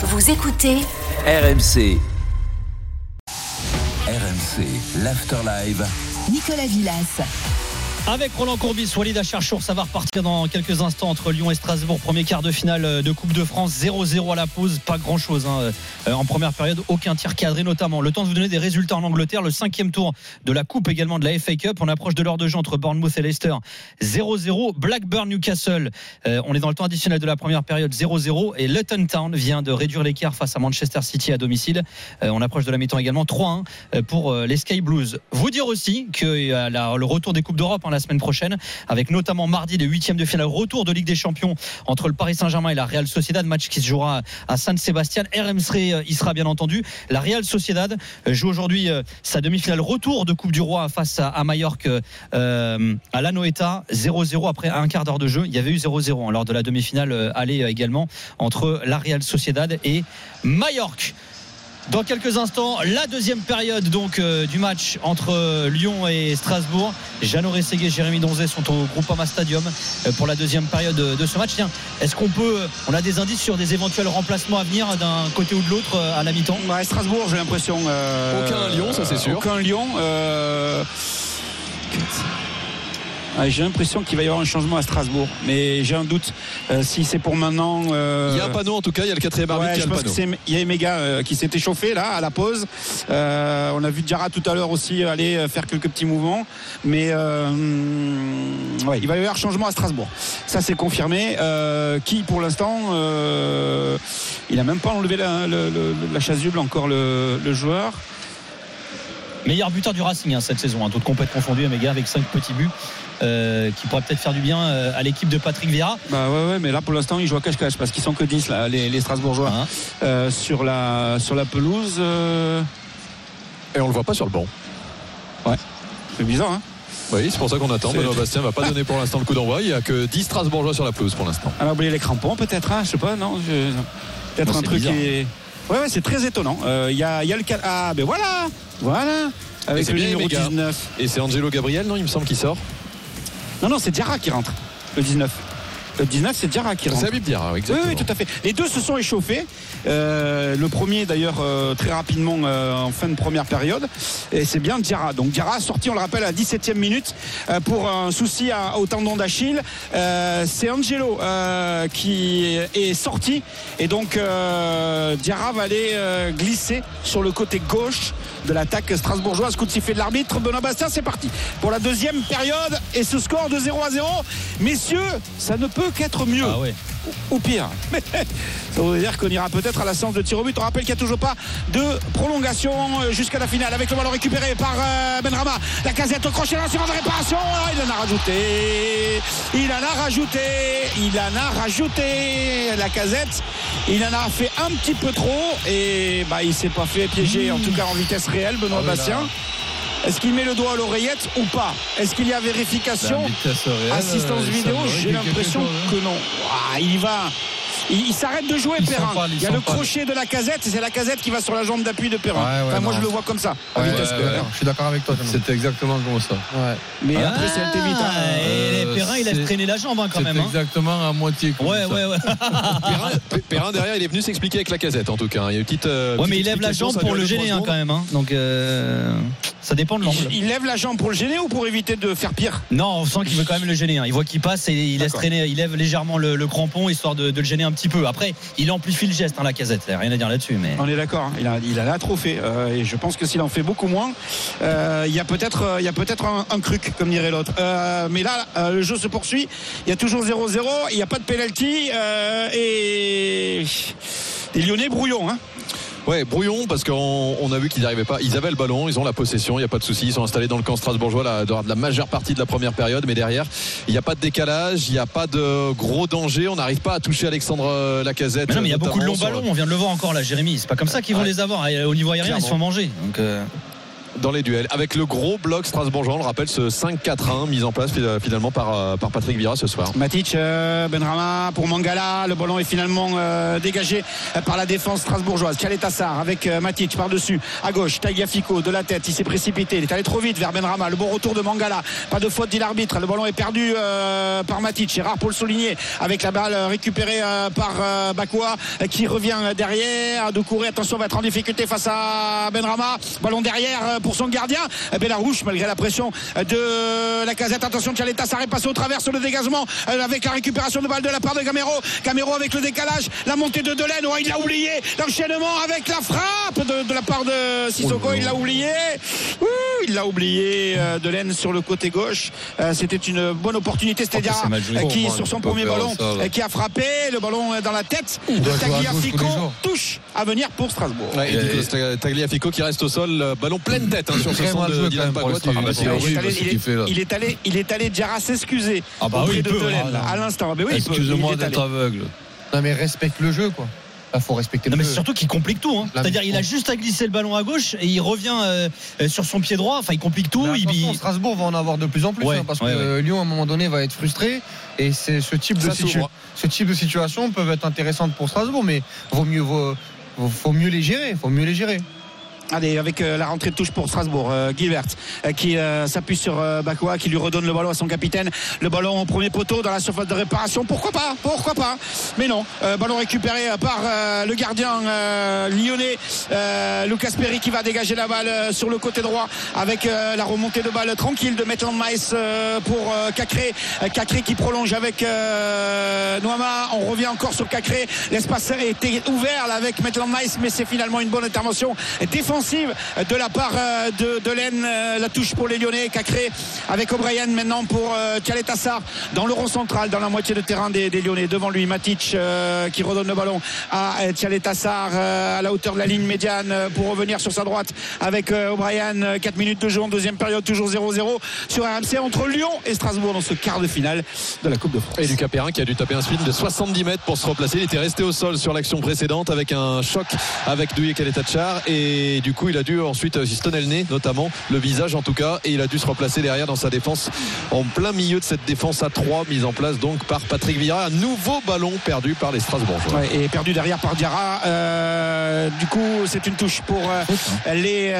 Vous écoutez RMC. RMC, l'Afterlive. Nicolas Villas. Avec Roland Courbis, Walid Acharchour, ça va repartir dans quelques instants entre Lyon et Strasbourg. Premier quart de finale de Coupe de France, 0-0 à la pause, pas grand chose hein. Euh, en première période, aucun tir cadré notamment. Le temps de vous donner des résultats en Angleterre, le cinquième tour de la Coupe également de la FA Cup. On approche de l'heure de jeu entre Bournemouth et Leicester, 0-0. Blackburn Newcastle, euh, on est dans le temps additionnel de la première période, 0-0. Et Luton Town vient de réduire l'écart face à Manchester City à domicile. Euh, on approche de la mi-temps également, 3-1 pour les Sky Blues. Vous dire aussi que le retour des Coupes d'Europe hein, la semaine prochaine, avec notamment mardi les huitièmes de finale, retour de Ligue des Champions entre le Paris Saint-Germain et la Real Sociedad, match qui se jouera à San Sébastien. RMC y sera bien entendu. La Real Sociedad joue aujourd'hui euh, sa demi-finale retour de Coupe du Roi face à, Majorque euh, à la Noeta 0-0 après un quart d'heure de jeu. Il y avait eu 0-0 hein, lors de la demi-finale euh, aller également entre la Real Sociedad et Majorque. Dans quelques instants, la deuxième période donc euh, du match entre euh, Lyon et Strasbourg. Jeannot Rességué et Jérémy Donzé sont au Groupama Stadium euh, pour la deuxième période de ce match. Tiens, est-ce qu'on peut, on a des indices sur des éventuels remplacements à venir d'un côté ou de l'autre à la mi-temps? Ouais, Strasbourg, j'ai l'impression. aucun Lyon, ça c'est sûr. Aucun Lyon. J'ai l'impression qu'il va y avoir un changement à Strasbourg, mais j'ai un doute euh, si c'est pour maintenant. Euh, il y a un panneau en tout cas, il y a le quatrième arbitre qui a le Il y a Emega euh, qui s'est échauffé là à la pause. on a vu Diarra tout à l'heure aussi aller faire quelques petits mouvements, mais il va y avoir un changement à Strasbourg. Ça c'est confirmé. qui pour l'instant, il n'a même pas enlevé la, chasuble encore le, joueur. Meilleur buteur du Racing hein, cette saison, hein, toute compète confondue, Emega avec 5 petits buts. Euh, qui pourrait peut-être faire du bien euh, à l'équipe de Patrick Vieira. Bah ouais, ouais mais là pour l'instant ils jouent à cache-cache parce qu'ils sont que 10 là, les, Strasbourgeois hein. euh, sur, la, sur la pelouse. Et on le voit pas sur le banc. Ouais, c'est bizarre hein oui, c'est pour ça qu'on attend. Benoît Bastien va pas donner pour l'instant le coup d'envoi. Il n'y a que 10 Strasbourgeois sur la pelouse pour l'instant. On a oublié les crampons peut-être, hein je sais pas, non Peut-être un truc qui est. Ouais, ouais, c'est très étonnant. Il y, a, y, a, le. Ah, ben voilà Voilà Avec le numéro 19. Et c'est Angelo Gabriel, non Il me semble qu'il sort. Non, non, c'est Diarra qui rentre, le 19. Le 19, c'est Diarra qui rentre. Habib Diarra, exactement. Oui, oui, tout à fait. Les deux se sont échauffés. Euh, le premier, d'ailleurs, euh, très rapidement euh, en fin de première période. Et c'est bien Diarra. Donc Diarra sorti, on le rappelle, à 17e minute pour un souci au tendon d'Achille. c'est Angelo qui est sorti. Et donc Diarra va aller glisser sur le côté gauche de l'attaque strasbourgeoise. Coup de sifflet de l'arbitre. Benoît Bastien, c'est parti pour la deuxième période. Et ce score de 0 à 0. Messieurs, ça ne peut qu'être mieux. Ah ouais. Ou pire. Ça veut dire qu'on ira peut-être à la séance de tir au but. On rappelle qu'il n'y a toujours pas de prolongation euh, jusqu'à la finale avec le ballon récupéré par euh, Benrama. La casette au crochet, la de réparation. Ah, il en a rajouté. Il en a rajouté. Il en a rajouté. La casette, il en a fait un petit peu trop. Et bah, il s'est pas fait piéger, en tout cas en vitesse réelle, Benoît oh Bastien. Est-ce qu'il met le doigt à l'oreillette ou pas Est-ce qu'il y a vérification Assistance euh, vidéo J'ai l'impression hein. que non. Ah, il y va il, s'arrête de jouer, Perrin. il y a le crochet de la casette, c'est la casette qui va sur la jambe d'appui de Perrin. moi, je le vois comme ça. je suis d'accord avec toi. C'était exactement comme ça. Mais après, c'est vite. Hein. Et euh, Perrin, il laisse traîner la jambe hein, quand même. Hein. exactement à moitié. ouais, ouais, ouais. Perrin, derrière, il est venu s'expliquer avec la casette, en tout cas. Il y a une petite. Euh, ouais, mais il lève la jambe pour le gêner quand même. Donc, euh, ça dépend de l'angle. Il lève la jambe pour le gêner ou pour éviter de faire pire Non, on sent qu'il veut quand même le gêner. Il voit qu'il passe et il laisse traîner, il lève légèrement le crampon histoire de le gêner un petit peu. Après, il amplifie le geste, hein, la casette. Rien à dire là-dessus. Mais... On est d'accord. Hein. Il a, il a la trophée. Euh, et je pense que s'il en fait beaucoup moins, euh, il y a peut-être euh, peut-être un, un, cruc, comme dirait l'autre. mais là, le jeu se poursuit. Il y a toujours 0-0. Il n'y a pas de penalty. et les Lyonnais brouillons. Hein. Ouais, brouillon parce qu'on a vu qu'ils n'arrivaient pas. Ils avaient le ballon, ils ont la possession, il n'y a pas de souci. Ils sont installés dans le camp strasbourgeois là, de la majeure partie de la première période, mais derrière, il n'y a pas de décalage, il n'y a pas de gros danger. On n'arrive pas à toucher Alexandre euh, Lacazette. Mais non, mais il y a beaucoup de longs ballons. On vient de le voir encore là, Jérémy. C'est pas comme ça qu'ils vont les avoir. au niveau aérien, ils se font manger. Donc. Euh, dans les duels. Avec le gros bloc strasbourgeois, on le rappelle, ce 5-4-1 mis en place finalement par, euh, Patrick Vira ce soir. Matic, euh, Benrama pour Mangala. Le ballon est finalement euh, dégagé par la défense strasbourgeoise. Tassar avec Matic par-dessus. À gauche, Tagliafico de la tête. Il s'est précipité. Il est allé trop vite vers Benrama. Le bon retour de Mangala. Pas de faute, dit l'arbitre. Le ballon est perdu par Matic. C'est rare pour le souligner. Avec la balle récupérée par Bakoua qui revient derrière. De courir. Attention, va être en difficulté face à Benrama. Ballon derrière euh, pour son gardien. Euh, Bellarouche, malgré la pression de la casette. Attention, Tassar est passé au travers sur le dégagement euh, avec la récupération de balle de la part de Gamero. Gamero avec le décalage. La montée de Delaine. Oh, il a oublié l'enchaînement avec la frappe de, de la part de Sissoko. Il l'a oublié. Ouh, il l'a oublié. euh, Delaine sur le côté gauche. Euh, C'était une bonne opportunité. Qui, Oh, man, sur son premier ballon, ça, qui a frappé. Le ballon dans la tête de Tagliafico. Touche à venir pour Strasbourg. Ouais, et Et- Nicolas Tag- Tagliafico qui reste au sol, ballon pleine tête hein, sur ce centre de Dylan tu- C'est il, est allé, il, est, allé, il est allé Diarra s'excuser Ah bah auprès oui, il de Delaine, hein. à l'instant. Mais oui, Excuse-moi il est allé. d'être aveugle. Non mais respecte le jeu quoi. Il faut respecter Non le mais c'est surtout qu'il complique tout. hein. C'est-à-dire il a juste à glisser le ballon à gauche et il revient euh, euh, sur son pied droit. Enfin il complique tout. Il, Strasbourg va en avoir de plus en plus Ouais, hein, parce ouais, que Lyon à un moment donné va être frustré et c'est ce type de situ- ce type de situation peuvent être intéressantes pour Strasbourg mais vaut mieux vaut- faut mieux les gérer, faut mieux les gérer. Allez, avec euh, la rentrée de touche pour Strasbourg, euh, Gilbert euh, qui s'appuie sur Bakoua, qui lui redonne le ballon à son capitaine. Le ballon au premier poteau dans la surface de réparation. Pourquoi pas? Pourquoi pas? Mais non. Ballon récupéré par le gardien lyonnais, Lucas Perry, qui va dégager la balle sur le côté droit avec la remontée de balle tranquille de Maitland Mice pour Cacré. Cacré qui prolonge avec Noama. On revient encore sur Cacré. L'espace était ouvert avec Maitland Mice, mais c'est finalement une bonne intervention défensive de la part euh, de, de Laine. Euh, La touche pour les Lyonnais. Cacré avec O'Brien maintenant pour euh, Tassar dans le rond central, dans la moitié de terrain des, Lyonnais. Devant lui, Matic qui redonne le ballon à Tassar euh, à la hauteur de la ligne médiane pour revenir sur sa droite avec O'Brien. 4 minutes de jeu en deuxième période, toujours 0-0 sur RMC entre Lyon et Strasbourg dans ce quart de finale de la Coupe de France. Et Lucas Perrin qui a dû taper un de 70 mètres pour se replacer. Il était resté au sol sur l'action précédente avec un choc avec Douye Kaletachar et du coup il a dû ensuite euh, se tenir le nez notamment, le visage en tout cas et il a dû se replacer derrière dans sa défense en plein milieu de cette défense à 3 mise en place donc par Patrick Vieira. Un nouveau ballon perdu par les Strasbourgeois. Et perdu derrière par Diarra. Euh, du coup, c'est une touche pour euh, les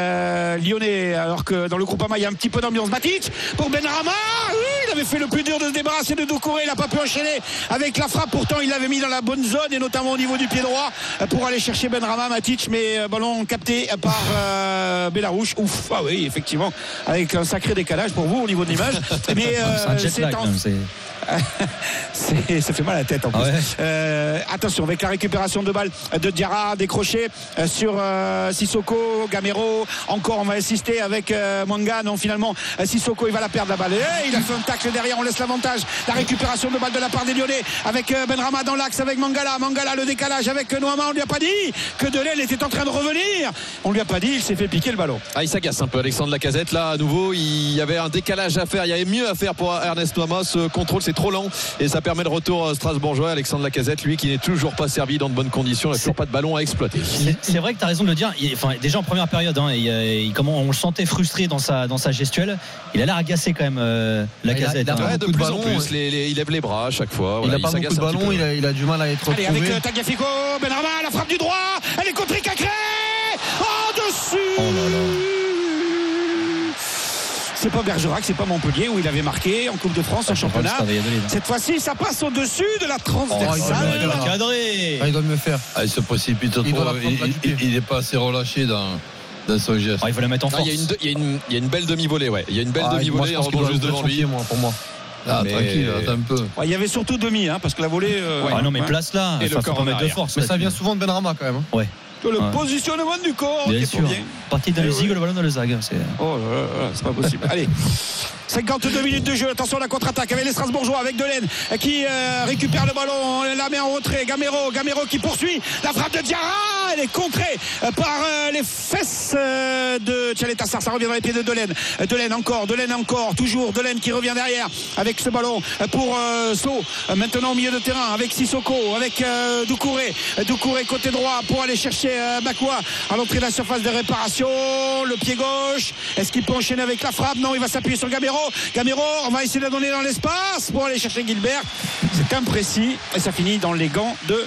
Lyonnais. Alors que dans le groupe AMA, il y a un petit peu d'ambiance. Matic pour Benrama. Oui, il avait fait le plus dur de se débarrasser de Doucouré. Il n'a pas pu enchaîner avec la frappe. Pourtant, il l'avait mis dans la bonne zone et notamment au niveau du pied droit pour aller chercher Benrama. Matic, mais ballon capté par euh, Bellarouche. Ouf, ah oui, effectivement, avec un sacré décalage pour vous au niveau de l'image. Mais c'est un euh, jet c'est en- ça fait mal à la tête en plus. Ah ouais. Euh, attention avec la récupération de balle de Diarra décroché euh, sur euh, Sissoko, Gamero. Encore on va insister avec euh, Manga. Non finalement Sissoko il va la perdre la balle. Et il a fait un tacle derrière. On laisse l'avantage. La récupération de balle de la part des Lyonnais avec Benrama dans l'axe avec Mangala. Mangala le décalage avec Noama. On lui a pas dit que Delel était en train de revenir. On lui a pas dit. Il s'est fait piquer le ballon. Ah, il s'agace un peu Alexandre Lacazette là à nouveau il y avait un décalage à faire il y avait mieux à faire pour Ernest Noama ce contrôle c'est trop lent et ça permet le retour euh, strasbourgeois Alexandre Lacazette lui qui n'est toujours pas servi dans de bonnes conditions il n'a toujours pas de ballon à exploiter C'est- vrai que tu as raison de le dire. Il- enfin, déjà en première période, hein, il, euh, il- comment on le sentait frustré dans sa, dans sa gestuelle. Il a l'air agacé quand même, euh, la Il a- casette. il a pas Ouais, de plus en plus ouais. les- les- il lève les bras à chaque fois il voilà, a pas s'agace beaucoup de peu. il a, il a du mal à être Allez avec euh, Tagliafico, Benrama, la frappe du droit. Elle est contrée Cacré. En dessus. Oh là là. C'est pas Bergerac, c'est pas Montpellier où il avait marqué en Coupe de France en championnat. Cette fois-ci, ça passe au-dessus de la Oh, il transversale. doit le faire. Cadré. Ah, il doit mieux faire. Ah, il se précipite trop. Il doit la Il, prendre là du il- pied. il est pas assez relâché dans, dans son geste. Ah, il faut la mettre en Ah, force. il, y a une, y y a belle demi-volée ouais il y a une belle Ah, demi-volée doit juste devant lui pied, moi, pour moi. Ah, mais- tranquille, attends un peu. Ouais, il y avait surtout demi, hein, parce que la volée. euh, Ah non, mais ouais. place là. Et Enfin, le faut corps pas en mettre de arrière. force. Mais ça vient souvent de Benrama quand même. hein. Que le Ouais. positionnement du corps Bien sûr. bien. Parti dans le zig, le ballon dans le zag. c'est- Oh là là là, c'est pas possible. Allez, 52 minutes de jeu. Attention à la contre-attaque avec les Strasbourgeois, avec Delaine qui euh, récupère le ballon, on la met en retrait. Gamero, Gamero qui poursuit la frappe de Diarra. Elle est contrée euh, par euh, les fesses euh, de Tchaletassar. Ça revient dans les pieds de Delaine. Delaine encore, Delaine encore, toujours Delaine qui revient derrière avec ce ballon pour. Euh, Maintenant au milieu de terrain avec Sissoko, avec Doucouré. Doucouré côté droit pour aller chercher Bakwa à l'entrée de la surface de réparation. Le pied gauche. Est-ce qu'il peut enchaîner avec la frappe? Non, il va s'appuyer sur Gamero. Gamero, on va essayer de la donner dans l'espace pour aller chercher Gilbert. C'est imprécis et ça finit dans les gants de.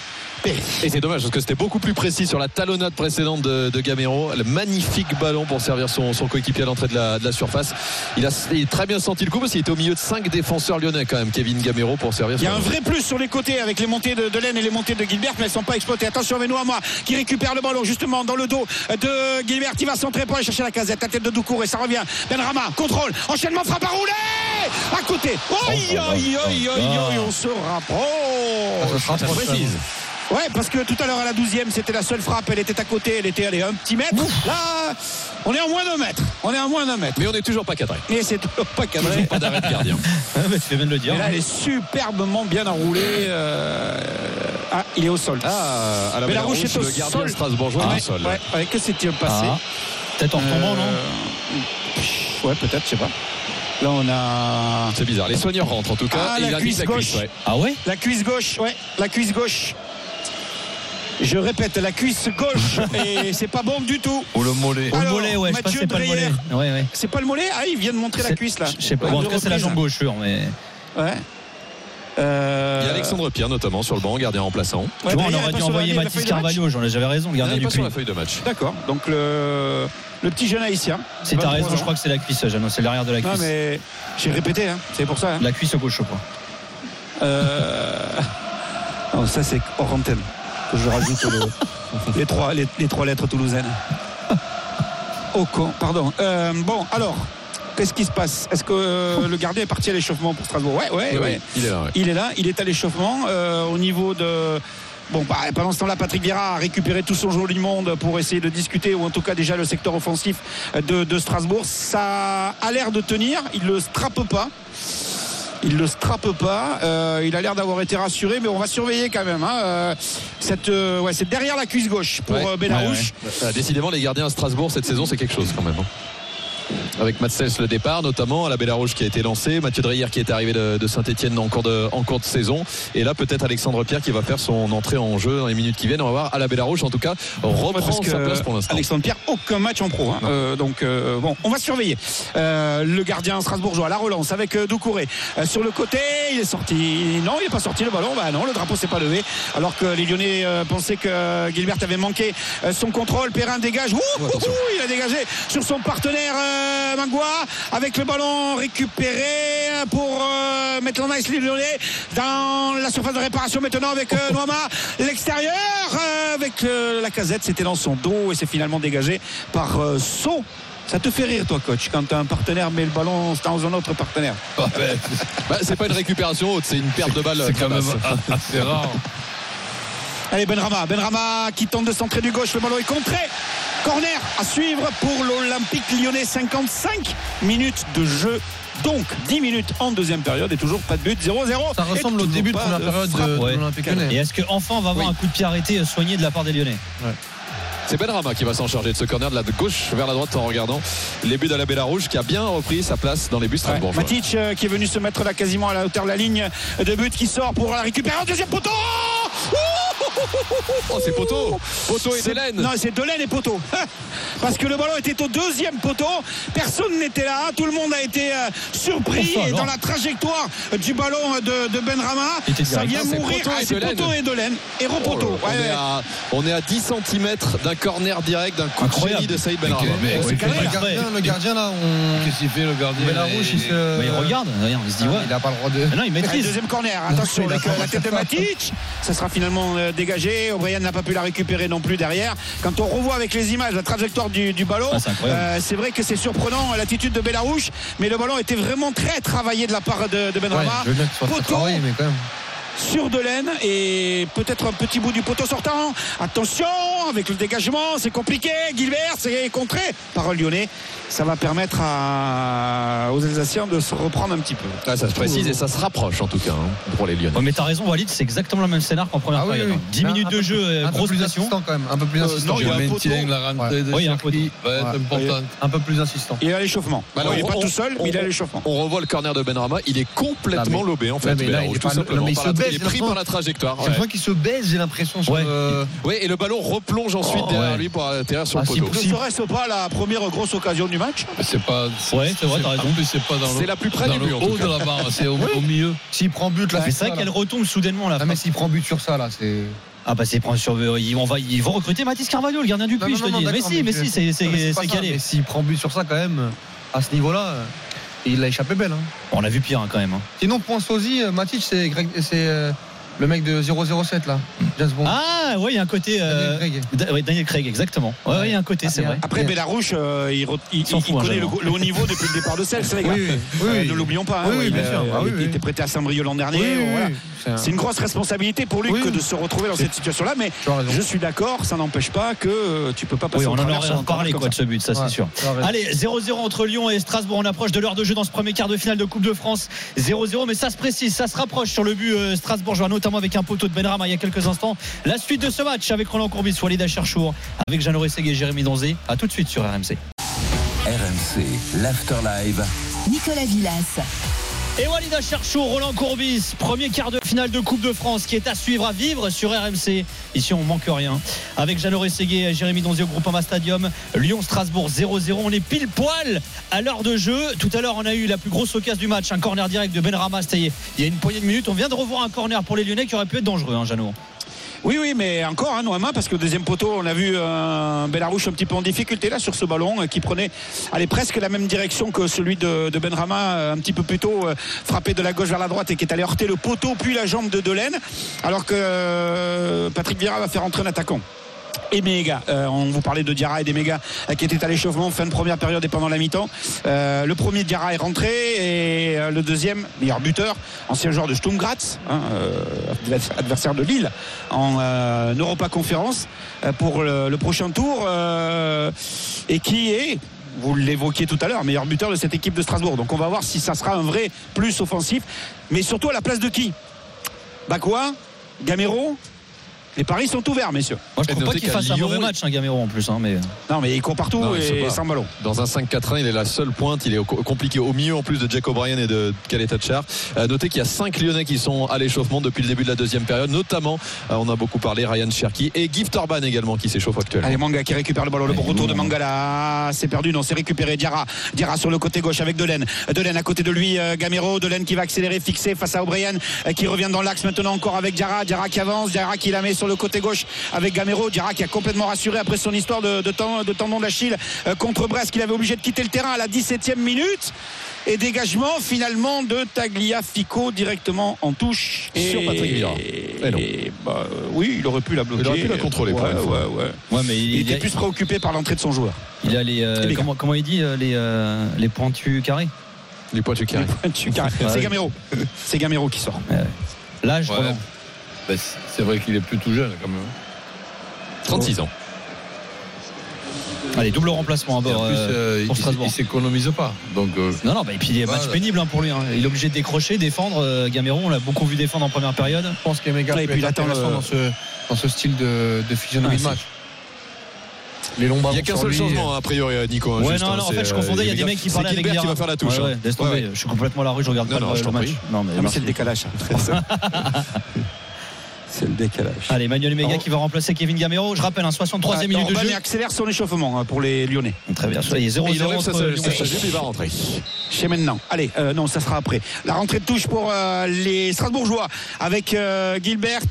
Et c'est dommage parce que c'était beaucoup plus précis sur la talonnade précédente de, de Gamero. Le magnifique ballon pour servir son, son coéquipier à l'entrée de la, de la surface. Il a, il a très bien senti le coup parce qu'il était au milieu de cinq défenseurs lyonnais quand même, Kevin Gamero, pour servir Il y a son- un vrai plus sur les côtés avec les montées de Delaine et les montées de Gilbert, mais elles ne sont pas exploitées. Attention, Benoît moi qui récupère le ballon justement dans le dos de Gilbert. Il va centrer pour aller chercher la casette. La tête de Doucouré, ça revient. Benrama, contrôle, enchaînement, frappe à rouler À côté. Aïe, aïe, aïe, aïe, aïe, on se rapproche. Ça se rapproche, précise. Ouais, parce que tout à l'heure à la 12e, c'était la seule frappe. Elle était à côté, elle était allée un petit mètre. Là, on est en moins d'un mètre. On est en moins d'un mètre. Mais on n'est toujours pas cadré. Et c'est toujours pas cadré. Pas d'arrêt de gardien. Ouais, tu fais bien de le dire. Et là, elle est superbement bien enroulée. euh, Ah, il est au sol. Ah, à la Mais la Rouge est au le gardien sol. strasbourgeois ouais, au sol. ouais, ouais, que s'est-il passé Ah. Peut-être en retombant, non Euh, Ouais, peut-être, je sais pas. Là, on a C'est bizarre. Les soigneurs rentrent en tout cas. Ah, et la il cuisse la cuisse, gauche. ouais. Ah ouais? La cuisse gauche. Ouais, la cuisse gauche. Je répète, la cuisse gauche. et c'est pas bon du tout. Ou le mollet. Ou le Alors, mollet, ouais, je Mathieu c'est pas le mollet. Dreyer. Ouais, ouais. C'est pas le mollet Ah, il vient de montrer la C'est- cuisse là. Je sais pas. Bon, en tout cas, c'est la jambe gauche, sûr, mais. Ouais. Euh, Il y a Alexandre Pierre notamment sur le banc, gardien remplaçant. ouais, tu vois, on aurait dû envoyer Mathis. Carvalho, j'en ai- j'avais raison, le gardien du pas sur la feuille de match. D'accord. Donc le, le petit jeune haïtien. T'as 23 raison, ans. je crois que c'est la cuisse, Jeannot, c'est l'arrière de la Non cuisse. mais j'ai répété, hein. c'est pour ça. hein. La cuisse gauche, je crois. Euh... Non, ça c'est hors antenne. Que je rajoute le- les, trois, les, les trois lettres toulousaines. Oh con, pardon. Euh, bon, alors, qu'est-ce qui se passe? Est-ce que euh, le gardien est parti à l'échauffement pour Strasbourg? Ouais, ouais, Oui, ouais. oui, il est là. ouais. Il est là, il est à l'échauffement euh, au niveau de. Bon, bah, pendant ce temps-là, Patrick Vieira a récupéré tout son joli monde pour essayer de discuter, ou en tout cas déjà le secteur offensif de, de Strasbourg. Ça a l'air de tenir, il ne le strappe pas. Il ne le strappe pas. Euh, il a l'air d'avoir été rassuré, mais on va surveiller quand même. hein. Euh, cette, euh, ouais, c'est derrière la cuisse gauche pour Ouais. Benarouche. Décidément, les gardiens à Strasbourg cette saison, c'est quelque chose quand même. hein. Avec Matsels le départ, notamment à la Bellarouge qui a été lancé, Mathieu Dreyer qui est arrivé de, Saint-Etienne en cours de, en cours de saison, et là peut-être Alexandre Pierre qui va faire son entrée en jeu dans les minutes qui viennent. On va voir à la Bellarouge en tout cas reprend sa place pour l'instant. Alexandre Pierre, aucun match en pro. hein. Euh, donc euh, bon, on va surveiller. Euh, le gardien strasbourgeois, la relance avec Doucouré. Sur le côté, il est sorti. Non, il n'est pas sorti le ballon. Bah non, le drapeau s'est pas levé. Alors que les Lyonnais pensaient que Gilbert avait manqué son contrôle. Perrin dégage. Ouh, ouh, ouh, il a dégagé sur son partenaire Mangua avec le ballon récupéré pour euh, mettre en ice Lyonnais dans la surface de réparation maintenant avec euh, Noama l'extérieur euh, avec euh, la casette c'était dans son dos et c'est finalement dégagé par euh, So ça te fait rire toi coach quand un partenaire met le ballon dans un autre partenaire? Ah, ben, Bah, c'est pas une récupération haute, c'est une perte de balle. C'est quand même assez rare. Allez Benrama, Benrama qui tente de centrer du gauche, le ballon est contré. Corner à suivre pour l'Olympique lyonnais, 55 minutes de jeu. Donc 10 minutes en deuxième période et toujours pas de but, 0-0. Ça ressemble au début de première période de, de Ouais. l'Olympique Et est-ce qu'enfin on va avoir Oui. un coup de pied arrêté soigné de la part des Lyonnais C'est Benrama qui va s'en charger de ce corner de la gauche vers la droite en regardant les buts de la Bellarouge qui a bien repris sa place dans les buts Ouais, strasbourgeois. Matic euh, qui est venu se mettre là quasiment à la hauteur de la ligne de but qui sort pour la récupérer deuxième poteau Oh, c'est Poteau Poteau et Delaine Non, c'est Delaine et Poteau. Parce que le ballon était au deuxième poteau. Personne n'était là. Tout le monde a été euh, surpris dans la trajectoire du ballon de, de Benrama. Ça vient mourir. Poteau Ah, et. Poteau et Delaine. Et repoteau. on, Ouais, est ouais. à, on est à 10 cm d'un corner direct, d'un coup Incroyable. de génie de Saïd Benrama. C'est carré, Le gardien, le gardien là, on. Qu'est-ce qu'il fait le gardien Bellarouche, il se. Bah, Il regarde, il se dit ouais. Il a pas le droit de. Mais non, il maîtrise. deuxième corner, attention avec euh, la tête de Matic, ça sera finalement euh, O'Brien n'a pas pu la récupérer non plus derrière. Quand on revoit avec les images la trajectoire du, du ballon, Ah, c'est euh, c'est vrai que c'est surprenant euh, l'attitude de Bellarouche, mais le ballon était vraiment très travaillé de la part de, de Ouais, Poteau. mais quand même. Sur Delaine et peut-être un petit bout du poteau sortant. Attention, avec le dégagement, c'est compliqué. Gilbert, c'est contré par un Lyonnais. Ça va permettre à- aux Alsaciens de se reprendre un petit peu. Ah, ça se précise et ça se rapproche en tout cas hein, pour les Lyonnais. Ouais, mais t'as raison, Walid, c'est exactement le même scénar qu'en première Ah oui, période. oui. hein. 10 Un- minutes un de peu jeu, euh, un peu grosse plus pression. insistant quand même, un peu plus Euh, insistant. non, il y a un poteau. la de Oui, a Ouais. peu plus insistant. Il est à l'échauffement. Bah il n'est on- pas tout seul, on- mais il est à l'échauffement. On revoit le corner de Benrama, il est complètement lobé en fait. Il il baisse, est pris par la trajectoire. Ouais. l'impression qu'il se baisse, j'ai l'impression. sur Ouais. le- Oui, et le ballon replonge ensuite Oh, derrière ouais. lui pour atterrir sur Ah, le si, poteau. Ne serait-ce pas la première grosse occasion du match? C'est pas. Ouais, c'est vrai, t'as raison. c'est pas dans C'est la plus près dans du le but, haut de la barre, c'est au, milieu. S'il prend but là, Mais c'est vrai ça, qu'elle là. retombe soudainement là. Ah, mais s'il prend but sur ça là, c'est. Ah bah c'est prend sur ils vont, ils vont recruter Mathis Carvalho, le gardien du non, je te dis. Mais si, mais si, c'est calé. Mais s'il prend but sur ça quand même, à ce niveau-là, il l'a échappé belle. hein. On a vu pire hein, quand même. hein. Sinon, point sosie, euh, Matic, c'est euh, le mec de 007 là. James Bond. Ah ouais, il y a un côté. euh, Daniel Craig. Da- ouais, Daniel Craig, exactement. Ouais, ouais, il y a un côté, Ah, c'est vrai. Après, Bien. Bélarouche, euh, il, re- il- s'en il fout, hein, connaît le, haut niveau depuis le départ de Cels, les gars. Oui, oui, oui, Euh, ne l'oublions pas. hein, Oui, oui, il, bien euh, sûr. Ah, il était prêté à Saint-Brieuc l'an dernier. Oui, oui, voilà. oui. C'est un- C'est une grosse responsabilité pour lui Oui, que de se retrouver dans cette situation-là. Mais je suis d'accord, ça n'empêche pas que euh, tu peux pas passer Oui, on en aurait parlé quoi de ce but, ça c'est sûr. Allez, 0-0 entre Lyon et Strasbourg. On approche de l'heure de jeu dans ce premier quart de finale de Coupe de France. 0-0, mais ça se précise, ça se rapproche sur le but euh, strasbourgeois, notamment avec un poteau de Benrama il y a quelques instants. La suite de ce match avec Roland Courbis, Walid Acharchour, avec Jeannot Rességué et Jérémy Donzé. A tout de suite sur RMC. RMC, l'Afterlive. Nicolas Villas. Et Walid Acharchour, Roland Courbis, premier quart de finale de Coupe de France qui est à suivre, à vivre sur RMC. Ici, on manque rien. Avec Jeannot Rességué et Jérémy Donzé au Groupama Stadium. Lyon-Strasbourg 0-0. On est pile poil à l'heure de jeu. Tout à l'heure, on a eu la plus grosse occasion du match. Un corner direct de Benrama. C'était il y a une poignée de minutes. On vient de revoir un corner pour les Lyonnais qui aurait pu être dangereux, hein, Jeannot. Oui, oui, mais encore un Noama parce que deuxième poteau, on a vu un Bellarouche un petit peu en difficulté là sur ce ballon euh, qui prenait allez, presque la même direction que celui de, de Benrama euh, un petit peu plus tôt, euh, frappé de la gauche vers la droite et qui est allé heurter le poteau puis la jambe de Delaine, alors que euh, Patrick Vieira va faire entrer un attaquant. Et Méga, Euh, on vous parlait de Diarra et des Méga euh, qui étaient à l'échauffement fin de première période et pendant la mi-temps. Euh, le premier Diarra est rentré et le deuxième, meilleur buteur, ancien joueur de Sturm Graz, hein, advers- adversaire de Lille en Europa Conférence pour le, le prochain tour et qui est vous l'évoquiez tout à l'heure, meilleur buteur de cette équipe de Strasbourg. Donc on va voir si ça sera un vrai plus offensif, mais surtout à la place de qui? Bakwa? Gamero? Les paris sont ouverts, messieurs. Moi, je trouve pas qu'il fasse un mauvais match, un Gamero en plus. hein, mais... Non, mais il court partout Non, et sans ballon. Dans un 5-4-1, il est la seule pointe. Il est co- compliqué au milieu en plus de Jack O'Brien et de Kaleta Char. Euh, notez qu'il y a 5 Lyonnais qui sont à l'échauffement depuis le début de la deuxième période. Notamment, euh, on a beaucoup parlé, Ryan Cherky et Gift Orban également qui s'échauffe actuellement. Allez, Manga qui récupère le ballon. Le bon retour de Manga là. C'est perdu. Non, c'est récupéré. Diarra. Diarra sur le côté gauche avec Delaine. Delaine à côté de lui, euh, Gamero. Delaine qui va accélérer, fixer face à O'Brien qui revient dans l'axe maintenant encore avec Diarra. Diarra qui avance. Diarra qui la met sur le côté gauche avec Gamero. Diarra qui a complètement rassuré après son histoire de, de, tendon- de tendon d'Achille euh, contre Brest qu'il avait obligé de quitter le terrain à la 17e minute. Et dégagement finalement de Tagliafico directement en touche. Sur Patrick Vieira. Et, bah, euh, oui, il aurait pu la bloquer. Il aurait pu la contrôler, Ouais, ouais, fois. ouais. Ouais, mais Il, il, était a, plus préoccupé par l'entrée de son joueur. il a les. euh, comment, comment il dit les, euh, les pointus carrés Les points du carré. Tu- carré. Ouais. C'est Gamero. C'est Gamero qui sort. L'âge, Ouais. Ben, c'est vrai qu'il est plus tout jeune quand même. 36 ans. Allez, double remplacement à Et bord. en plus, euh, euh, pour il, Strasbourg. il s'économise pas. Donc, euh, Non, non, bah, et puis il est match Voilà. pénible hein, pour lui. hein. Il est obligé de décrocher, défendre. euh, Gamero, on l'a beaucoup vu défendre en première période. Je pense qu'Emega Ouais, et puis il attend le- dans, ce, dans ce style de, de physionomie Ah, de match. Les longs Il n'y a qu'un seul lui, changement, a priori, Nico. hein, Ouais, juste, non, hein, non, en fait, je confondais. Il y a des mecs qui parlaient avec Gilbert qui va faire la touche. Ouais, ouais, hein. laisse tomber. Ouais, ouais. Je suis complètement à la rue, je regarde Non, pas non, le, je le match. prie. Non, mais Non, mais c'est le décalage. c'est le décalage. Allez, Manuel Mega qui va remplacer Kevin Gamero. Je rappelle, un 63e minute de jeu. accélère son échauffement hein, pour les Lyonnais. Très bien. Et 0-0 il il va rentrer. Chez maintenant. Allez, euh, non, ça sera après. La rentrée de touche pour euh, les Strasbourgeois avec euh, Gilbert.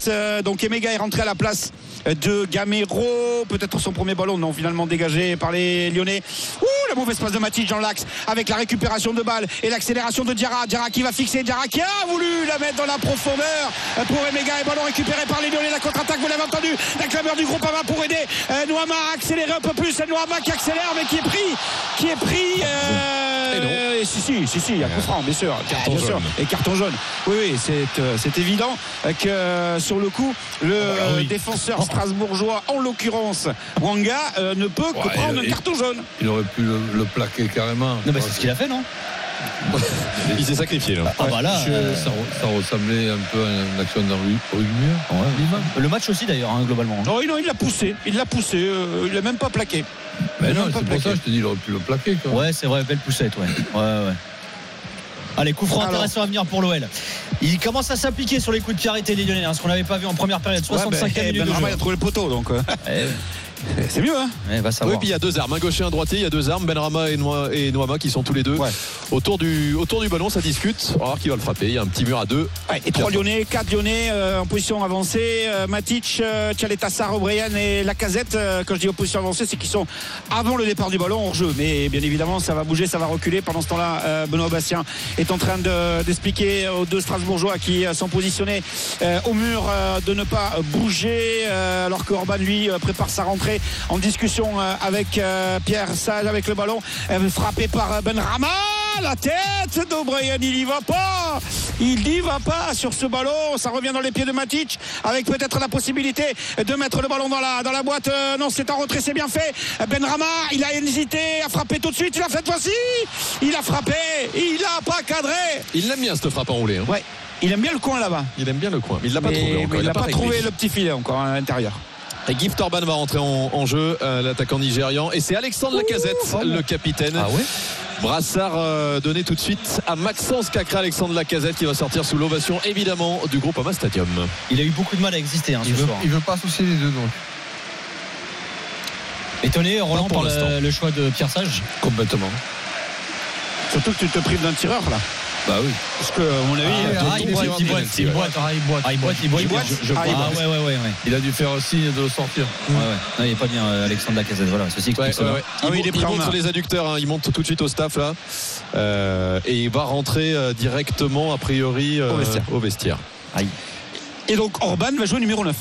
donc Emega est rentré à la place de Gamero. Peut-être son premier ballon, non, finalement dégagé par les Lyonnais. Ouh, le mauvais espace de Matic dans l'axe avec la récupération de balle et l'accélération de Diarra. Diarra qui va fixer, Diarra qui a voulu la mettre dans la profondeur pour Emega et ballon récupéré par les Lyonnais. La contre-attaque, vous l'avez entendu, la clameur du groupe Ama pour aider euh, Noama à accélérer un peu plus. Noama qui accélère mais qui est pris, qui est pris. euh, si, si, si, si, il y a coup franc, bien sûr. Carton bien sûr. jaune. Et carton jaune. Oui, oui, c'est euh, c'est évident que euh, sur le coup, le Ah oui. défenseur strasbourgeois, en l'occurrence Wanga, euh, ne peut que Ouais, prendre un carton jaune. Il aurait pu le, le plaquer carrément. Non, bah, c'est ce qu'il a fait, non? Il s'est sacrifié là. Ah, bah là. Je- euh, ça, re- ça ressemblait un peu à une action d'un rug- rugbyeur. Le match aussi, d'ailleurs, hein, globalement. Non, non, il l'a poussé. Il l'a poussé. euh, il l'a même pas plaqué. Mais Il non, c'est pour ça je te dis, il aurait pu le plaquer. Ouais, c'est vrai, belle poussette, ouais. Ouais, ouais. Allez, coup franc intéressant à venir pour l'OL. Il commence à s'appliquer sur les coups de pied arrêtés des Lyonnais, hein, ce qu'on n'avait pas vu en première période. 65 Ouais, ben, minutes de Benrahma, jeu. il a trouvé le poteau, donc euh, Eh, c'est mieux. Hein eh, va Oui, puis il y a deux armes, un gaucher, un droitier. Il y a deux armes, Benrama et, Noa- et Noama qui sont tous les deux Ouais. autour, du, autour du ballon. Ça discute. On va voir qui va le frapper. Il y a un petit mur à deux. Ouais, et trois Lyonnais, quatre Lyonnais euh, en position avancée. Euh, Matic, euh, Tchaletassar, O'Brien et Lacazette. Euh, quand je dis en position avancée, c'est qu'ils sont avant le départ du ballon hors jeu. Mais bien évidemment, ça va bouger, ça va reculer. Pendant ce temps-là, euh, Benoît Bastien est en train de- d'expliquer aux deux Strasbourgeois qui euh, sont positionnés euh, au mur euh, de ne pas bouger. euh, alors que Orban, lui, euh, prépare sa rentrée en discussion euh, avec euh, Pierre Sage, avec le ballon. euh, frappé par Benrama. La tête d'O'Brien, il y va pas. Il n'y va pas sur ce ballon. Ça revient dans les pieds de Matic avec peut-être la possibilité de mettre le ballon dans la, dans la boîte. Euh, non, c'est en retrait, c'est bien fait. Benrama, il a hésité à frapper tout de suite. Il a fait voici. Il a frappé. Il n'a pas cadré. Il l'aime bien cette frappe enroulée. hein. Ouais. Il aime bien le coin là-bas. Il aime bien le coin. Mais il l'a pas Mais- trouvé mais encore. il n'a pas, trouvé le petit filet encore à l'intérieur. Et Gift Orban va rentrer en, en jeu, euh, l'attaquant nigérian. Et c'est Alexandre Lacazette, le capitaine. Ah ouais Brassard euh, donné tout de suite à Maxence Cacré, Alexandre Lacazette qui va sortir sous l'ovation évidemment du groupe Ama Stadium. Il a eu beaucoup de mal à exister hein, Il ce veut, soir. il veut pas associer les deux donc. Étonné, Roland, pour par le, le choix de Pierre Sage Complètement. Surtout que tu te prives d'un tireur là. Bah oui. Parce que, à mon avis, Ah, il boite, il boite, il boite. Ah, il boite. Ah, il boite, il boite. Il boite Je- je Ah, il. Ah, ouais, ouais, ouais. ouais. Il a dû faire un signe de le sortir. Ouais, ouais. Non, il est pas bien, euh, Alexandre Lacazette. Voilà, ceci explique Ouais, cela. Ah Il, oui, il est prêt en monte main. sur les adducteurs, hein. il monte tout de suite au staff là. Euh, et il va rentrer euh, directement a priori euh, Au vestiaire. au vestiaire. Et donc Orban va jouer numéro 9.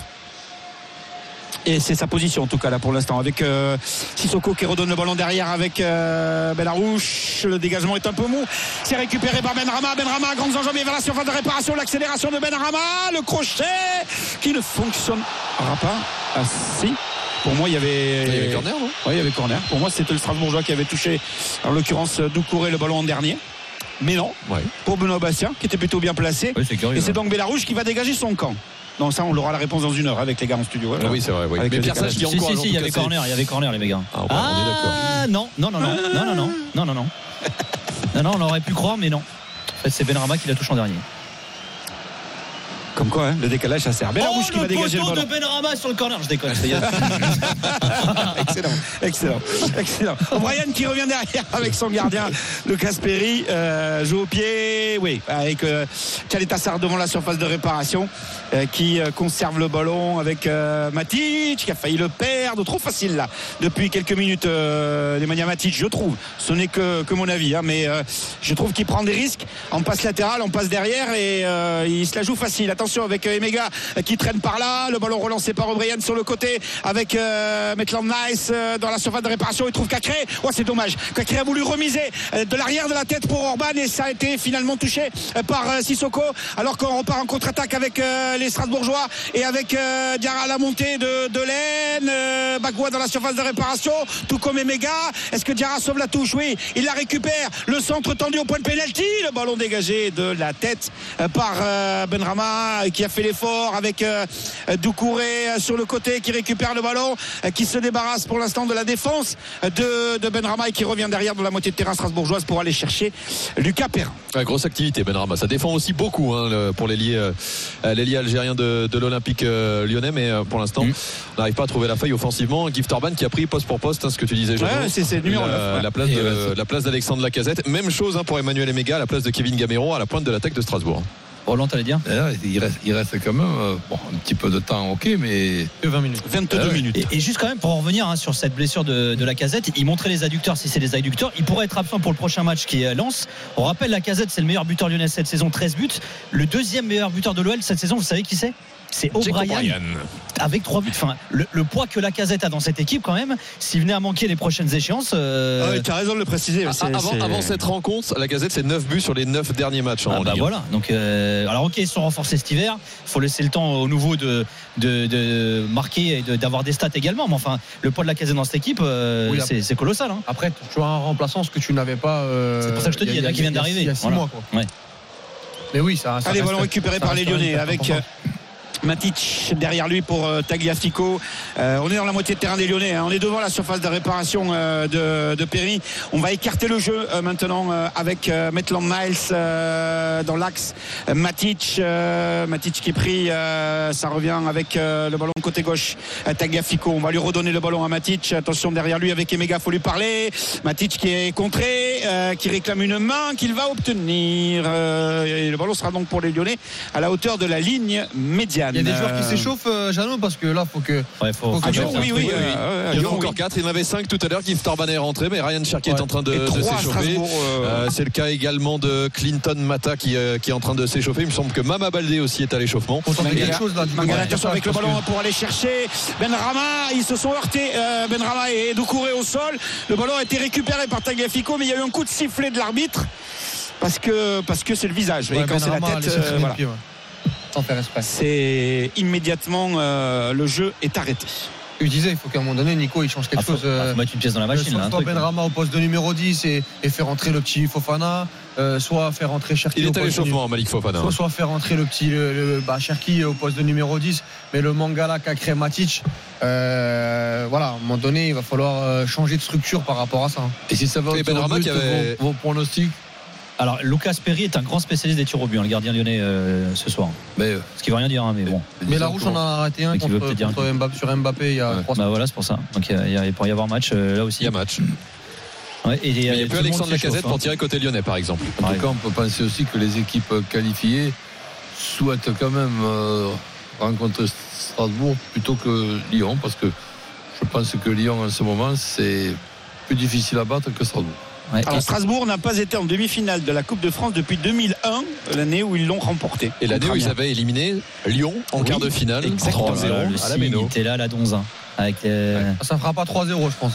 Et c'est sa position en tout cas là pour l'instant avec euh, Sissoko qui redonne le ballon derrière avec euh, Benarouche. Le dégagement est un peu mou. C'est récupéré par Benrama. Benrama, grandes enjambées vers la surface de réparation. L'accélération de Benrama. Le crochet qui ne fonctionnera pas. Ah si. Pour moi, il y avait. Il y avait corner, non? Oui, il y avait corner. Pour moi, c'était le Strasbourgeois qui avait touché, en l'occurrence, Doucouré le ballon en dernier. Mais non, Ouais. pour Benoît Bastien, qui était plutôt bien placé. Curieux. Et c'est hein. donc Bellarouge qui va dégager son camp. Donc ça, on aura la réponse dans une heure avec les gars en studio. Ah oui, c'est vrai. oui. Avec Mais Pierre Sage qui Si, si, il y avait corner, il y avait corner, les gars. Ah, on est d'accord. Ah, non, non, non, non, non, non, non, non, non, non. Non, non, on aurait pu croire, mais non. En fait, c'est Benrama qui la touche en dernier. Comme quoi, hein, le décalage, ça sert. Bellarouge oh, qui va le dégager le poteau de ballon. Benrama sur le corner, je déconne. excellent, excellent, excellent. Brian qui revient derrière avec son gardien, le Casperi, euh, joue au pied, oui, avec euh, Caletassar devant la surface de réparation, euh, qui euh, conserve le ballon avec euh, Matic, qui a failli le perdre, trop facile là, depuis quelques minutes, euh, Nemanja Matic, je trouve. Ce n'est que, que mon avis, hein, mais euh, je trouve qu'il prend des risques en passe latéral, en passe derrière, et euh, il se la joue facile. Attention avec euh, Emega euh, qui traîne par là, le ballon relancé par O'Brien sur le côté, avec euh, Maitland Nice euh, dans la surface de réparation, il trouve Cacré. Oh, c'est dommage. Cacré a voulu remiser de l'arrière de la tête pour Orban et ça a été finalement touché par Sissoko. Alors qu'on repart en contre-attaque avec les Strasbourgeois et avec euh, Diarra à la montée de, de Laine, Bagua dans la surface de réparation, tout comme Emega. Est-ce que Diarra sauve la touche? Oui, il la récupère. Le centre tendu au point de pénalty, le ballon dégagé de la tête par Benrama qui a fait l'effort avec euh, Doucouré euh, sur le côté qui récupère le ballon, euh, qui se débarrasse pour l'instant de la défense de, de Benrama et qui revient derrière dans la moitié de terrain strasbourgeoise pour aller chercher Lucas Perrin. Ouais, grosse activité Benrama. Ça défend aussi beaucoup hein, le- pour l'ailier euh, algérien de, de l'Olympique euh, lyonnais, mais euh, pour l'instant, Mm. on n'arrive pas à trouver la faille offensivement. Gift Orban qui a pris poste pour poste, hein, ce que tu disais. Jono. Ouais, c'est- le numéro la, ouais. la place Et, de- la place d'Alexandre Lacazette. Même chose hein, pour Emmanuel Emega, à la place de Kevin Gamero à la pointe de l'attaque de Strasbourg. Roland, t'allais dire là, il, reste, il reste quand même euh, bon, un petit peu de temps, ok, mais Que 20 minutes. 22 Ouais. minutes. et, et juste quand même pour en revenir hein, sur cette blessure de, de la casette, il montrait les adducteurs si c'est les adducteurs. Il pourrait être absent pour le prochain match qui est Lens. On rappelle la casette, c'est le meilleur buteur lyonnais cette saison, 13 buts. Le deuxième meilleur buteur de l'OL cette saison, vous savez qui c'est? C'est O'Brien avec 3 buts. Enfin, le, le poids que la casette a dans cette équipe, quand même, s'il venait à manquer les prochaines échéances. euh, Ah oui, tu as raison de le préciser. Ah, c'est- Avant, cette rencontre, la Gazette c'est 9 buts sur les 9 derniers matchs en Ah bah Ligue. voilà. Donc, euh, alors ok, ils sont renforcés cet hiver. Il faut laisser le temps au nouveau de, de, de marquer et de- d'avoir des stats également. Mais enfin, le poids de la casette dans cette équipe, euh, Oui, c'est colossal. hein. Après, tu as un remplaçant, ce que tu n'avais pas. euh, C'est pour ça que je te dis, il y en a qui viennent d'arriver. Il y a 6 Voilà. mois, quoi. Ouais. Mais oui, ça. ça Allez, reste- ballon récupéré par les Lyonnais avec. Matic derrière lui pour euh, Tagliafico. Euh, on est dans la moitié de terrain des Lyonnais. hein. On est devant la surface de réparation euh, de, de Perry. On va écarter le jeu euh, maintenant avec Maitland Miles dans l'axe. Matic, Matic qui est pris. ça revient avec le ballon côté gauche. Tagliafico. On va lui redonner le ballon à Matic. Attention derrière lui avec Emega. Faut lui parler. Matic qui est contré, qui réclame une main qu'il va obtenir. Le ballon sera donc pour les Lyonnais à la hauteur de la ligne médiane. Il y a des joueurs qui Euh, s'échauffent, euh, Jeannot, parce que là, faut que. Ouais, faut, Faut que Lyon, oui, oui. Oui, oui. euh, Il en Lyon, a encore oui. 4. Il y en avait 5 tout à l'heure. Yves Torban est rentré, mais Ryan Cherky est Ouais. en train de, s'échauffer. Euh, Euh, c'est le cas également de Clinton Mata qui, euh, qui est en train de s'échauffer. Il me semble que Mama Baldé aussi est à l'échauffement. Mangala- quelque chose là. Mangala, avec le que- ballon pour aller chercher Ben Rama. Ils se sont heurtés. euh, ben Rama et Doucouré au sol. Le ballon a été récupéré par Tagliafico, mais il y a eu un coup de sifflet de l'arbitre parce que parce que c'est le visage. Ouais, et quand c'est la tête, euh, voilà. C'est immédiatement euh, le jeu est arrêté. Je disais, il faut qu'à un moment donné, Nico, il change quelque Ah, faut, chose. euh, faut mettre une pièce dans la machine. soit là, un soit truc. Benrama au poste de numéro 10 et, et faire rentrer le petit Fofana, euh, soit faire rentrer Cherki Il au est à poste de l'échauffement, Malik Fofana. soit, soit faire rentrer le petit le, le- bah, Cherki au poste de numéro 10 mais le Mangala qu'a créé Matic euh, voilà à un moment donné il va falloir euh, changer de structure par rapport à ça. Et si ça va Et Benrahma but, qui avait- vos, vos pronostics Alors, Lucas Perry est un grand spécialiste des tirs au but, hein, le gardien lyonnais euh, ce soir. mais, Ce qui veut rien dire, hein, mais bon. mais la rouge on en a arrêté un contre, un contre Mbappé, sur Mbappé il y a Ouais. trois Bah voilà, c'est pour ça. Donc il y a- il a- pourrait y avoir match euh, là aussi. Il y a match. Ouais, et il n'y a tout plus Alexandre Lacazette hein. pour tirer côté lyonnais, par exemple. en Ouais. tout cas, on peut penser aussi que les équipes qualifiées souhaitent quand même euh, rencontrer Strasbourg plutôt que Lyon, parce que je pense que Lyon en ce moment c'est plus difficile à battre que Strasbourg. Ouais, Alors Strasbourg n'a pas été en demi-finale de la Coupe de France depuis 2001, l'année où ils l'ont remporté. Et l'année où ils avaient éliminé Lyon en Oui, quart de finale, exactement. 3-0 Oh là là, le à la Méno. il était là, la donzin. Avec les... ça fera pas 3-0 je pense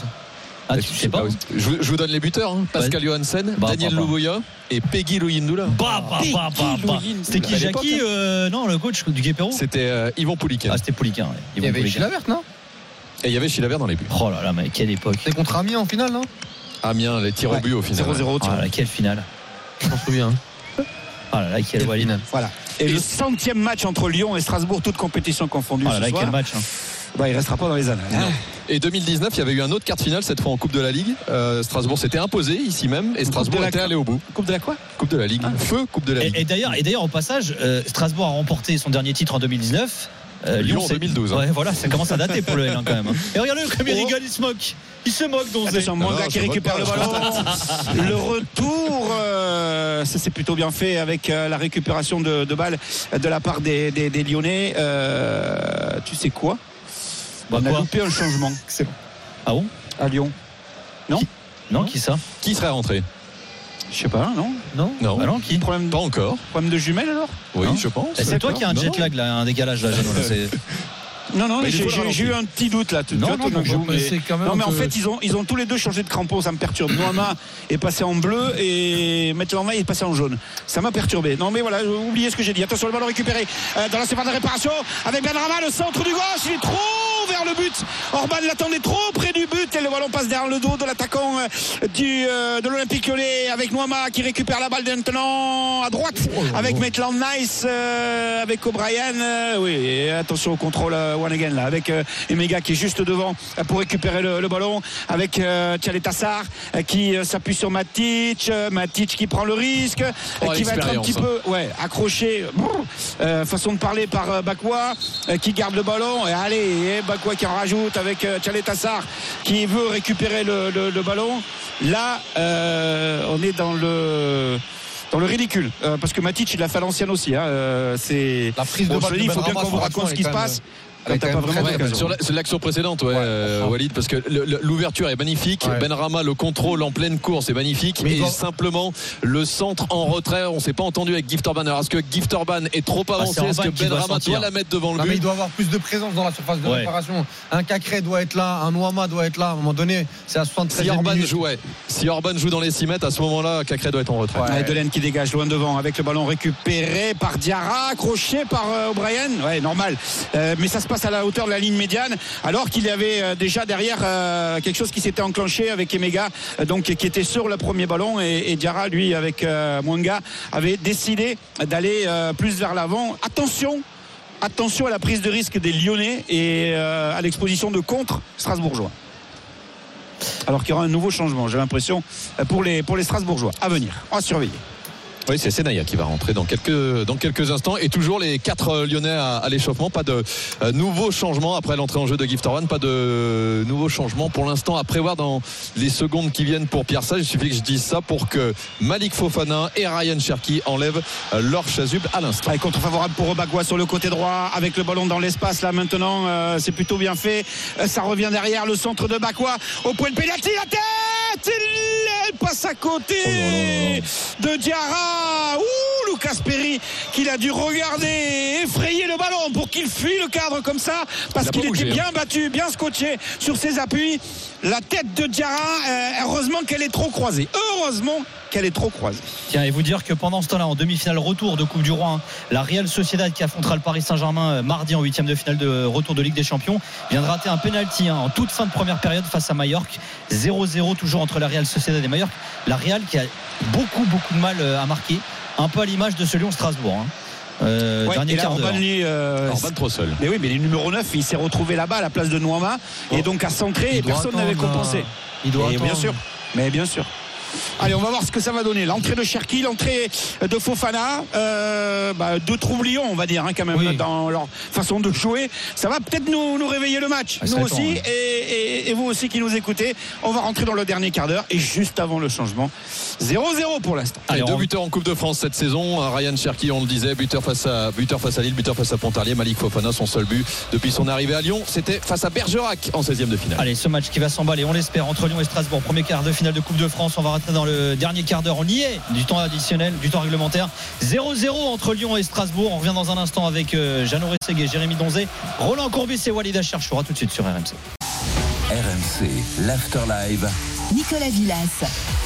Ah, tu sais pas Ah je, vous- je vous donne les buteurs hein. Pascal Johansen, Bah, Daniel bah, bah. Louboya et Peggy Luyindula. Bah, bah, bah, bah, bah. C'était qui Jackie hein. euh, Non, le coach du Guépéro C'était euh, Yvon. Ah, c'était Pouliquin. ouais. il y Yvon avait Pouliquin. Chila Verte non? Et il y avait Chilavert dans les buts. Oh là là, mais quelle époque. c'est contre Amiens en finale non? Amiens, les tirs au but au final. 0-0. Ah là quelle finale. je m'en souviens Ah là là, quelle. Voilà. Et le centième match entre Lyon et Strasbourg, toute compétition confondue Ah là ce là, soir, quel match. hein. bah, il restera pas dans les annales. hein. Et 2019, il y avait eu un autre quart de finale, cette fois en Coupe de la Ligue. Euh, Strasbourg s'était imposé ici même et Strasbourg la- était allé au bout. Coupe de la quoi Coupe de la Ligue. Feu, Coupe de la Et, Ligue. et d'ailleurs, et d'ailleurs, au passage, euh, Strasbourg a remporté son dernier titre en 2019. Euh, Lyon en c'est- 2012, hein. Ouais, voilà, ça commence à dater pour le L quand même. hein. Et regardez comme il Oh. rigole, il se moque. Il se moque, Donzé. Manga non, qui récupère pas, le je ballon. le retour, euh, ça c'est plutôt bien fait avec euh, la récupération de, de balles de la part des, des- des Lyonnais. Euh, tu sais quoi? Bah, On a quoi loupé un changement Ah bon? À Lyon. Non, qui ça? Qui serait rentré? Je sais pas, non? Non Non. Bah non, qui problème, Pas encore. problème de jumelles alors Oui, Non. je pense. Eh, C'est toi qui as un Non, jet lag là, un décalage là, Jeannot, là, c'est- Non, non, Mais j'ai eu un petit doute là. tout- Non, non, non, mais- C'est quand même Non mais en fait ils ont, ils ont tous les deux changé de crampon, ça me perturbe. Noama est passé en bleu et Maitland est passé en jaune. Ça m'a perturbé. Non mais voilà, oubliez ce que j'ai dit. Attention le ballon récupéré euh, dans la surface de réparation avec Benrama, le centre du gauche, il est trop vers le but. Orban l'attendait trop près du but et le ballon passe derrière le dos de l'attaquant euh, du euh, de l'Olympique Lyonnais avec Noama qui récupère la balle maintenant à droite avec Maitland Nice euh, avec O'Brien. euh, oui, et attention au contrôle one again là avec Emega qui est juste devant pour récupérer le, le ballon avec Tchalet Tassar euh, qui s'appuie sur Matic, Matic qui prend le risque, Oh, qui va être un petit peu ouais, accroché, brrr, façon de parler par Bakwa qui garde le ballon et allez, et Bakwa qui en rajoute avec euh, Tchalet Tassar qui veut récupérer le, le- le ballon. Là, euh, on est dans le dans le ridicule. Euh, parce que Matic, il l'a fait à l'ancienne aussi. hein. Euh, c'est. La prise de Bon, balle dis, il faut bien qu'on vous raconte ce qui se passe. Quand t'as pas vraiment sur la- sur l'action précédente, ouais, euh. Walid, parce que le- le- l'ouverture est magnifique. Ouais. Benrama, le contrôle en pleine course est magnifique. Mais et simplement, le centre en retrait, on s'est pas entendu avec Gift Orban. Alors, est-ce que Gift Orban est trop avancé c'est Est-ce que Orban qui doit la mettre devant le Non, mais but? il doit avoir plus de présence dans la surface de Ouais. réparation. Un Cacré doit être là, un Ouama doit être là. À un moment donné, c'est à 73 Si Orban minutes. joue, ouais. si Orban joue dans les 6 mètres, à ce moment-là, Cacré doit être en retrait. Ouais. Delaine qui dégage loin devant avec le ballon récupéré par Diarra, accroché par euh, O'Brien. Ouais, normal. Euh, mais ça se passe à la hauteur de la ligne médiane, alors qu'il y avait euh, déjà derrière euh, quelque chose qui s'était enclenché avec Emega, euh, donc qui était sur le premier ballon. Et, et Diarra, lui, avec Mwanga, avait décidé d'aller plus vers l'avant. Attention. Attention à la prise de risque des Lyonnais et à l'exposition de contre strasbourgeois. Alors qu'il y aura un nouveau changement, j'ai l'impression, pour les, pour les Strasbourgeois. À venir, va surveiller. Oui, c'est Senaya qui va rentrer dans quelques, dans quelques instants. Et toujours les quatre euh, Lyonnais à, à l'échauffement. Pas de euh, nouveaux changements après l'entrée en jeu de Gift Orban. Pas de nouveaux changements pour l'instant à prévoir dans les secondes qui viennent pour Pierre Sage. Il suffit que je dise ça pour que Malik Fofana et Ryan Cherki enlèvent euh, leur chasuble à l'instant. Contre favorable pour Obagua sur le côté droit avec le ballon dans l'espace là maintenant euh, c'est plutôt bien fait Euh, ça revient derrière le centre de Bakwa au point de pénalty la tête elle passe à côté de Diarra ouh Lucas Perry qu'il a dû regarder effrayer le ballon pour qu'il fuit le cadre comme ça parce qu'il était bougé, bien battu bien scotché sur ses appuis. La tête de Diarra euh, heureusement qu'elle est trop croisée. Heureusement qu'elle est trop croisée Tiens, et vous dire que pendant ce temps-là, en demi-finale retour de Coupe du Roi, hein, la Real Sociedad qui affrontera le Paris Saint-Germain euh, mardi en huitième de finale de retour de Ligue des Champions vient de rater un penalty hein, en toute fin de première période face à Mallorca. 0-0 toujours entre la Real Sociedad et Mallorca. La Real qui a beaucoup beaucoup de mal euh, à marquer, un peu à l'image de ce Lyon-Strasbourg. hein. Euh, Ouais, dernier et là, quart d'heure. Orban, lui, euh, Orban trop seul. Mais oui, mais le numéro 9, il s'est retrouvé là-bas à la place de Noama et donc à centrer Il et personne n'avait compensé. Il doit Et bien sûr. Mais bien sûr. Allez, on va voir ce que ça va donner. L'entrée de Cherki, l'entrée de Fofana, euh, bah, deux troublions, on va dire, hein, quand même, Oui. dans leur façon de jouer. Ça va peut-être nous, nous réveiller le match, Ah, nous aussi, ouais. et, et- et vous aussi qui nous écoutez. On va rentrer dans le dernier quart d'heure et juste avant le changement, 0-0 pour l'instant. Allez, deux on- buteurs en Coupe de France cette saison. Un Ryan Cherki, on le disait, buteur face à, buteur face à Lille, buteur face à Pontarlier. Malik Fofana, son seul but depuis son arrivée à Lyon, c'était face à Bergerac en 16e de finale. Allez, ce match qui va s'emballer, on l'espère, entre Lyon et Strasbourg. Premier quart de finale de Coupe de France. On va dans le dernier quart d'heure. On y est, du temps additionnel, du temps réglementaire. 0-0 entre Lyon et Strasbourg. On revient dans un instant avec euh, Jeannot Rességuet, Jérémy Donzé, Roland Courbis et Walid Acharchoura tout de suite sur RMC. RMC, l'After Live. Nicolas Villas.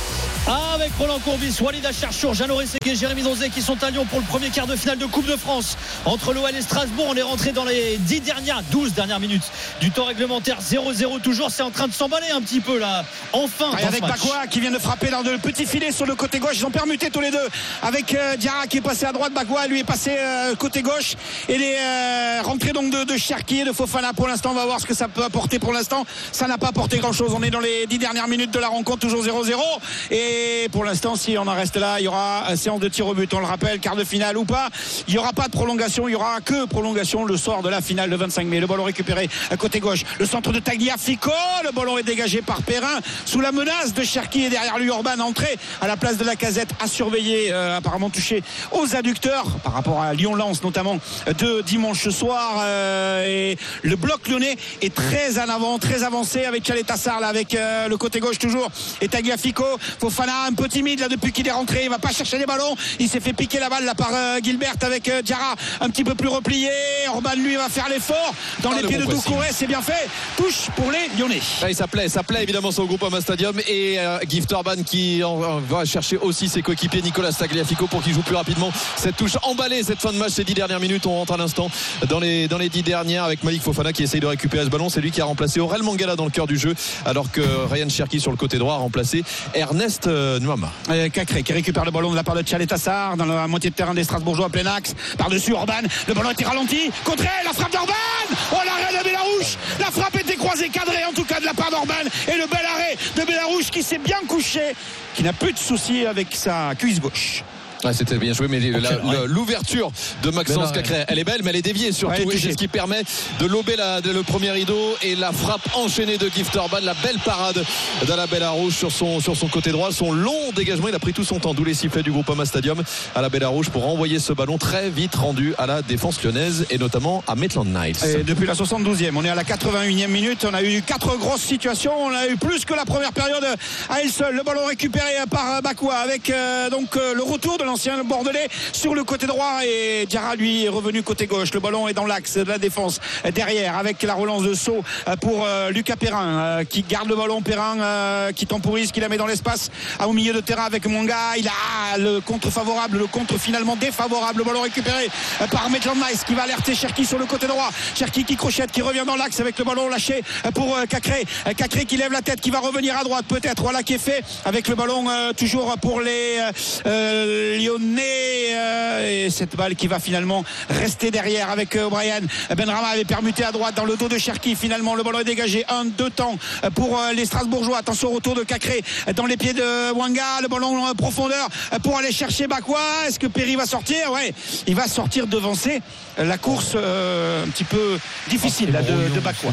Avec Roland Courbis, Walid Acharchour, Jeannot Rességuet, Jérémy Donzé qui sont à Lyon pour le premier quart de finale de Coupe de France entre l'OL et Strasbourg. On est rentré dans les 10 dernières, 12 dernières minutes du temps réglementaire. 0-0 toujours. C'est en train de s'emballer un petit peu là. Enfin, Et avec. Bakwa qui vient de frapper dans le petit filet sur le côté gauche. Ils ont permuté tous les deux. Avec euh, Diarra qui est passé à droite, Bakwa lui est passé euh, côté gauche. Et les euh, rentrées donc de, de Cherki et de Fofana pour l'instant. On va voir ce que ça peut apporter pour l'instant. Ça n'a pas apporté grand chose. On est dans les dix dernières minutes de la rencontre, toujours 0-0. Et pour l'instant, si on en reste là, il y aura euh, séance de tir au but. On le rappelle, quart de finale ou pas. Il n'y aura pas de prolongation. Il y aura que prolongation le soir de la finale le 25 mai. Le ballon récupéré à côté gauche. Le centre de Tagliafico. Le ballon est dégagé par Perrin sous la menace de Cherki et derrière lui Orban entré à la place de la casette à surveiller euh, apparemment touché aux adducteurs par rapport à Lyon-Lens notamment de dimanche soir euh, et le bloc lyonnais est très en avant très avancé avec Chaletassar là avec euh, le côté gauche toujours et Tagliafico Fofana un peu timide là depuis qu'il est rentré. Il va pas chercher les ballons. Il s'est fait piquer la balle là par euh, Gilbert avec euh, Diarra. Un petit peu plus replié. Orban lui va faire l'effort. Dans Ah, les le pieds bon de. Doucouré c'est bien fait. Touche pour les Lyonnais. Ouais, ça plaît, ça plaît évidemment sur le Groupama Stadium. Et euh, Gift Orban qui en- va chercher aussi ses coéquipiers. Nicolas Tagliafico pour qu'il joue plus rapidement. Cette touche emballée cette fin de match ces dix dernières minutes. On rentre à l'instant dans les, dans les dix dernières avec Malik Fofana qui essaye de récupérer ce ballon. C'est lui qui a remplacé Aurel Mangala dans le cœur du jeu alors que Ryan Cherki sur le côté droit a remplacé Ernest euh, Euh, Cacré qui récupère le ballon de la part de Tchaletassar dans la moitié de terrain des Strasbourgeois à plein axe. Par-dessus Orban. Le ballon était ralenti. Contré, la frappe d'Orban. Oh l'arrêt de Bélarouche. La frappe était croisée, cadrée en tout cas de la part d'Orban. Et le bel arrêt de Bélarouche qui s'est bien couché, qui n'a plus de soucis avec sa cuisse gauche. Ouais, c'était bien joué, mais l'ouverture de Maxence non, Cacré, elle est belle, mais elle est déviée surtout. C'est ce qui permet de lober la- de- le premier rideau et la frappe enchaînée de Gift Orban. La belle parade d'Alabella Rouge sur son, sur son côté droit. Son long dégagement, il a pris tout son temps. D'où les sifflets du groupe Ama Stadium à la Rouge pour envoyer ce ballon très vite rendu à la défense lyonnaise et notamment à Maitland Niles. Et depuis la 72e, on est à la 81e minute. On a eu quatre grosses situations. On a eu plus que la première période à elle seule. Le ballon récupéré par Bakoua avec euh, donc euh, le retour de l'ancien Bordelais sur le côté droit et Diarra lui est revenu côté gauche. Le ballon est dans l'axe de la défense euh, derrière avec la relance de saut euh, pour euh, Lucas Perrin qui garde le ballon. Perrin qui temporise, qui la met dans l'espace ah, au milieu de terrain avec Monga. Il a le contre favorable, le contre finalement défavorable. Le ballon récupéré par Maitland Nice qui va alerter Cherki sur le côté droit. Cherki qui crochette, qui revient dans l'axe avec le ballon lâché pour Cacré. Cacré qui lève la tête, qui va revenir à droite peut-être. Voilà qui est fait avec le ballon toujours pour les Lyonnais. euh, et cette balle qui va finalement rester derrière avec euh, O'Brien. Benrama avait permuté à droite dans le dos de Cherki. Finalement, le ballon est dégagé. Un, deux temps euh, pour euh, les Strasbourgeois. Attention au retour de Cacré euh, dans les pieds de Wanga. Le ballon en profondeur euh, pour aller chercher Bakwa. Est-ce que Perry va sortir? Ouais, il va sortir devancer euh, la course euh, un petit peu difficile là, de, de Bakwa.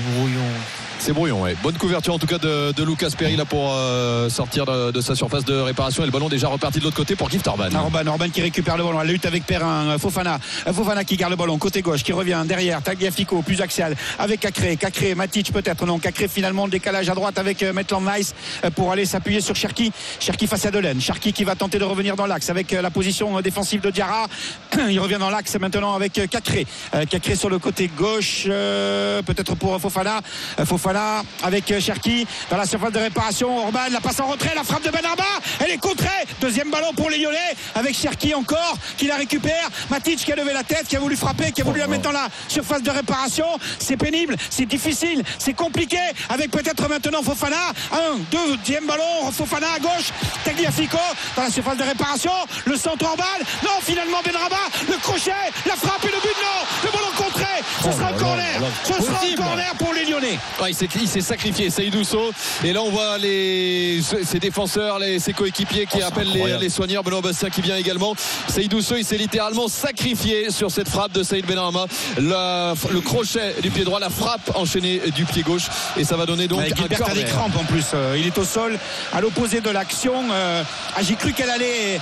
C'est brouillon, ouais. Bonne couverture en tout cas de, Lucas Perry là pour euh, sortir de, sa surface de réparation. Et le ballon déjà reparti de l'autre côté pour Gift Orban. Orban, Orban qui récupère le ballon, la lutte avec Perrin, euh, Fofana, Euh, Fofana qui garde le ballon côté gauche, qui revient derrière, Tagliafico plus axial avec Cacré, Cacré, Matic peut-être non, Cacré finalement le décalage à droite avec Maitland Nice pour aller s'appuyer sur Cherki, Cherki face à Delaine, Cherki qui va tenter de revenir dans l'axe avec la position défensive de Diarra, il revient dans l'axe maintenant avec Cacré, Cacré sur le côté gauche, peut-être pour Fofana, Euh, Fofana avec euh, Cherki dans la surface de réparation, Orban la passe en retrait, la frappe de Benarba, elle est contrée, deuxième ballon pour les Lyonnais avec Cherki encore qui la récupère, Matic qui a levé la tête, qui a voulu frapper, qui a voulu la mettre dans la surface de réparation, c'est pénible, c'est difficile, c'est compliqué. Avec peut-être maintenant Fofana, un, deuxième ballon, Fofana à gauche, Tagliafico dans la surface de réparation, le centre Orban, non finalement Benraba, le crochet, la frappe et le but, non, le ballon contré, ce sera un corner, ce sera un corner pour les Lyonnais. Ouais, il s'est- sacrifié, Seydou Sow. Et là, on voit les, ses défenseurs, les, ses coéquipiers qui appellent les, les soigneurs. Benoît Bastien qui vient également. Seydou Sow, il s'est littéralement sacrifié sur cette frappe de Saïd Benrahma. La- le crochet du pied droit, la frappe enchaînée du pied gauche. Et ça va donner donc Ouais, un a des crampes en plus. Euh, il est au sol, à l'opposé de l'action. Euh, ah, J'ai cru qu'elle allait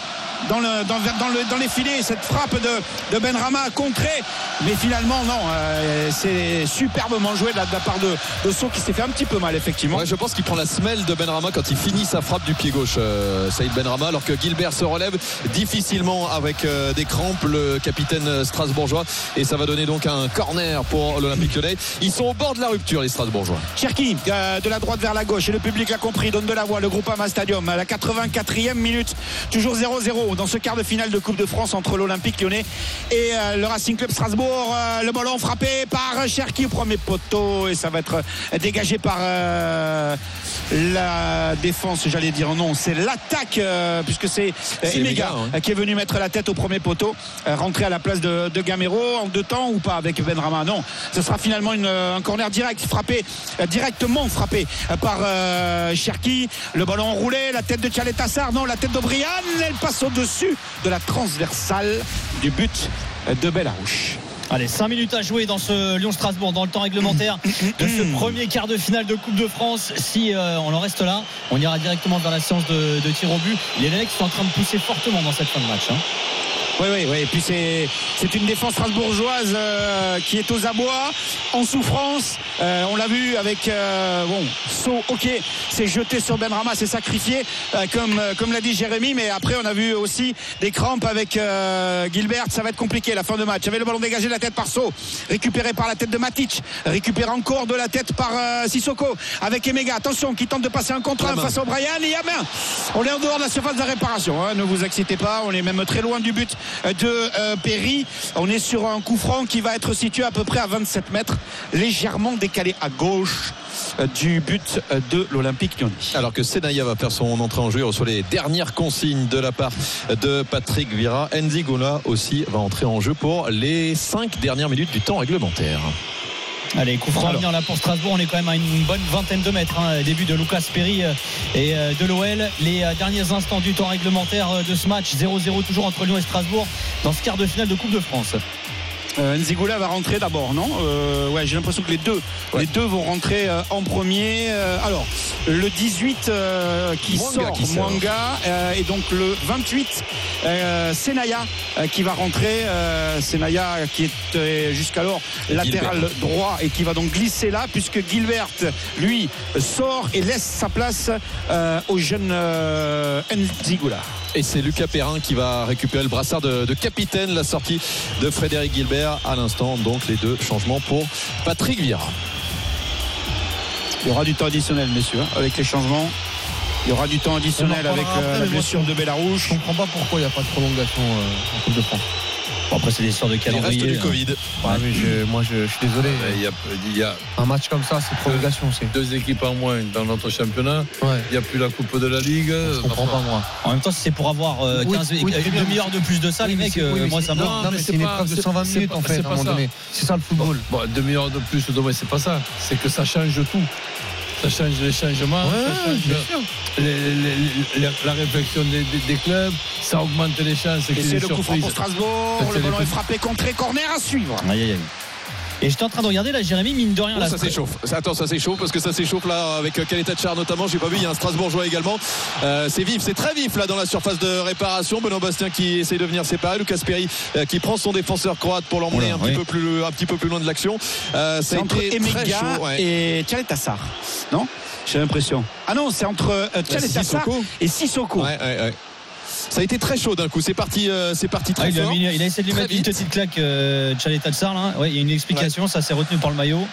dans, le, dans, dans le- dans les filets, cette frappe de, de Benrama contrée. Mais finalement, non. euh, C'est superbement joué de la, de la part de, de Sceaux qui s'est fait un petit peu mal, effectivement. Ouais, je pense qu'il prend la semelle de Benrama quand il finit sa frappe du pied gauche, euh, Saïd Benrama, alors que Gilbert se relève difficilement avec euh, des crampes, le capitaine strasbourgeois. Et ça va donner donc un corner pour l'Olympique lyonnais. Ils sont au bord de la rupture, les Strasbourgeois. Cherki euh, de la droite vers la gauche et le public l'a compris donne de la voix le groupe Ama Stadium à la 84e minute toujours 0-0 dans ce quart de finale de Coupe de France entre l'Olympique lyonnais et euh, le Racing Club Strasbourg. Euh, le ballon frappé par Cherki au premier poteau et ça va être euh, dégagé par la défense j'allais dire non c'est l'attaque euh, puisque c'est euh, Emega euh, qui est venu mettre la tête au premier poteau euh, rentrer à la place de, de Gamero en deux temps ou pas avec Benrama non ce sera finalement une, un corner direct frappé directement frappé par euh, Cherki. Le ballon enroulé la tête de Tchalet Tassar non la tête d'Obrian elle passe au dessus de la transversale du but de Bellarouche Allez, 5 minutes à jouer dans ce Lyon-Strasbourg, dans le temps réglementaire de ce premier quart de finale de Coupe de France. Si euh, on en reste là, on ira directement vers la séance de, tir au but. Les qui sont en train de pousser fortement dans cette fin de match. hein. Oui, oui, oui. Et puis c'est c'est une défense strasbourgeoise euh, qui est aux abois, en souffrance. Euh, on l'a vu avec euh, bon saut. Ok, c'est jeté sur Benrama, c'est sacrifié, euh, comme euh, comme l'a dit Jérémy. Mais après, on a vu aussi des crampes avec euh, Gilbert. Ça va être compliqué la fin de match. Il y avait le ballon dégagé de la tête par Saut, récupéré par la tête de Matic, récupéré encore de la tête par Sissoko avec Emega. Attention, qui tente de passer un contre un face au Brian. Il y a main. On est en dehors de la surface de réparation. hein. Ne vous excitez pas. On est même très loin du but de euh, Perry. On est sur un coup franc qui va être situé à peu près à 27 mètres, légèrement décalé à gauche euh, du but euh, de l'Olympique Lyonnais. Alors que Senaya va faire son entrée en jeu, reçoit les dernières consignes de la part de Patrick Vira. Enzi Gola aussi va entrer en jeu pour les cinq dernières minutes du temps réglementaire. Allez, coup franc là pour Strasbourg. On est quand même à une bonne vingtaine de mètres. hein. Début de Lucas Perry euh, et euh, de l'OL. Les euh, derniers instants du temps réglementaire de ce match. 0-0 toujours entre Lyon et Strasbourg dans ce quart de finale de Coupe de France. Euh, Nzigula va rentrer d'abord, non Euh, Ouais, j'ai l'impression que les deux, les deux vont rentrer euh, en premier. Euh, alors, le 18 euh, qui Mwanga sort, qui sort. Mwanga, euh, et donc le 28, euh, Senaya euh, qui va rentrer. Euh, Senaya qui était jusqu'alors latéral droit et qui va donc glisser là, puisque Gilbert, lui, sort et laisse sa place euh, au jeune euh, Nzigula. Et c'est Lucas Perrin qui va récupérer le brassard de, de capitaine, la sortie de Frédéric Gilbert à l'instant. Donc les deux changements pour Patrick Vieira. Il y aura du temps additionnel, messieurs, hein, avec les changements. Il y aura du temps additionnel avec euh, après, la blessure je- de Bellarouche. Je comprends pas pourquoi il n'y a pas de prolongation euh, en Coupe de France. Bon, après, c'est des histoires de Il reste calendrier. du hein. Covid. Ouais, mais je- moi, je, je suis désolé. Il y a, il y a Un match comme ça, c'est prolongation. C'est. deux équipes en moins dans notre championnat. Ouais. Il n'y a plus la Coupe de la Ligue. Je comprends pas moi. En même temps, si c'est pour avoir euh, Oui, 15 oui, une demi-heure de plus de ça, les Oui, mecs, euh, moi, ça me non, mais c'est une pas- épreuve de c'est- 120 c'est minutes pas- en fait, c'est à pas un moment ça. donné. C'est ça le football. Bon, demi-heure de plus, demain, c'est pas ça. C'est que ça change tout. Ça change les changements, ça change les- les- les- la réflexion des, des- des clubs, ça augmente les chances. Et c'est le coup franc pour Strasbourg. Le ballon est frappé, contré, corner à suivre. Aïe, aïe, aïe. Et j'étais en train de regarder là, Jérémy, mine de rien. Oh, là, ça s'échauffe. Attends, ça s'échauffe parce que ça s'échauffe là avec euh, Kaleta Char notamment. J'ai pas vu. Il y a un Strasbourgeois également. Euh, c'est vif, c'est très vif là dans la surface de réparation. Benoît Bastien qui essaie de venir séparer. Lucas Perry euh, qui prend son défenseur croate pour l'emmener un, petit oui. peu plus, un petit peu plus loin de l'action. Euh, C'est entre Emega chaud. ouais. et Tchaletassar. Non? J'ai l'impression. Ah non, c'est entre euh, Tchaletassar Sissoko. et Sissoko. Ouais, ouais, ouais. Ça a été très chaud d'un coup. C'est parti, euh, c'est parti Ah, très il, a fort. mis- il a essayé de lui mettre une petite claque, euh, Tchaleta Tsar, là. Ouais, il y a une explication, ça s'est retenu par le maillot.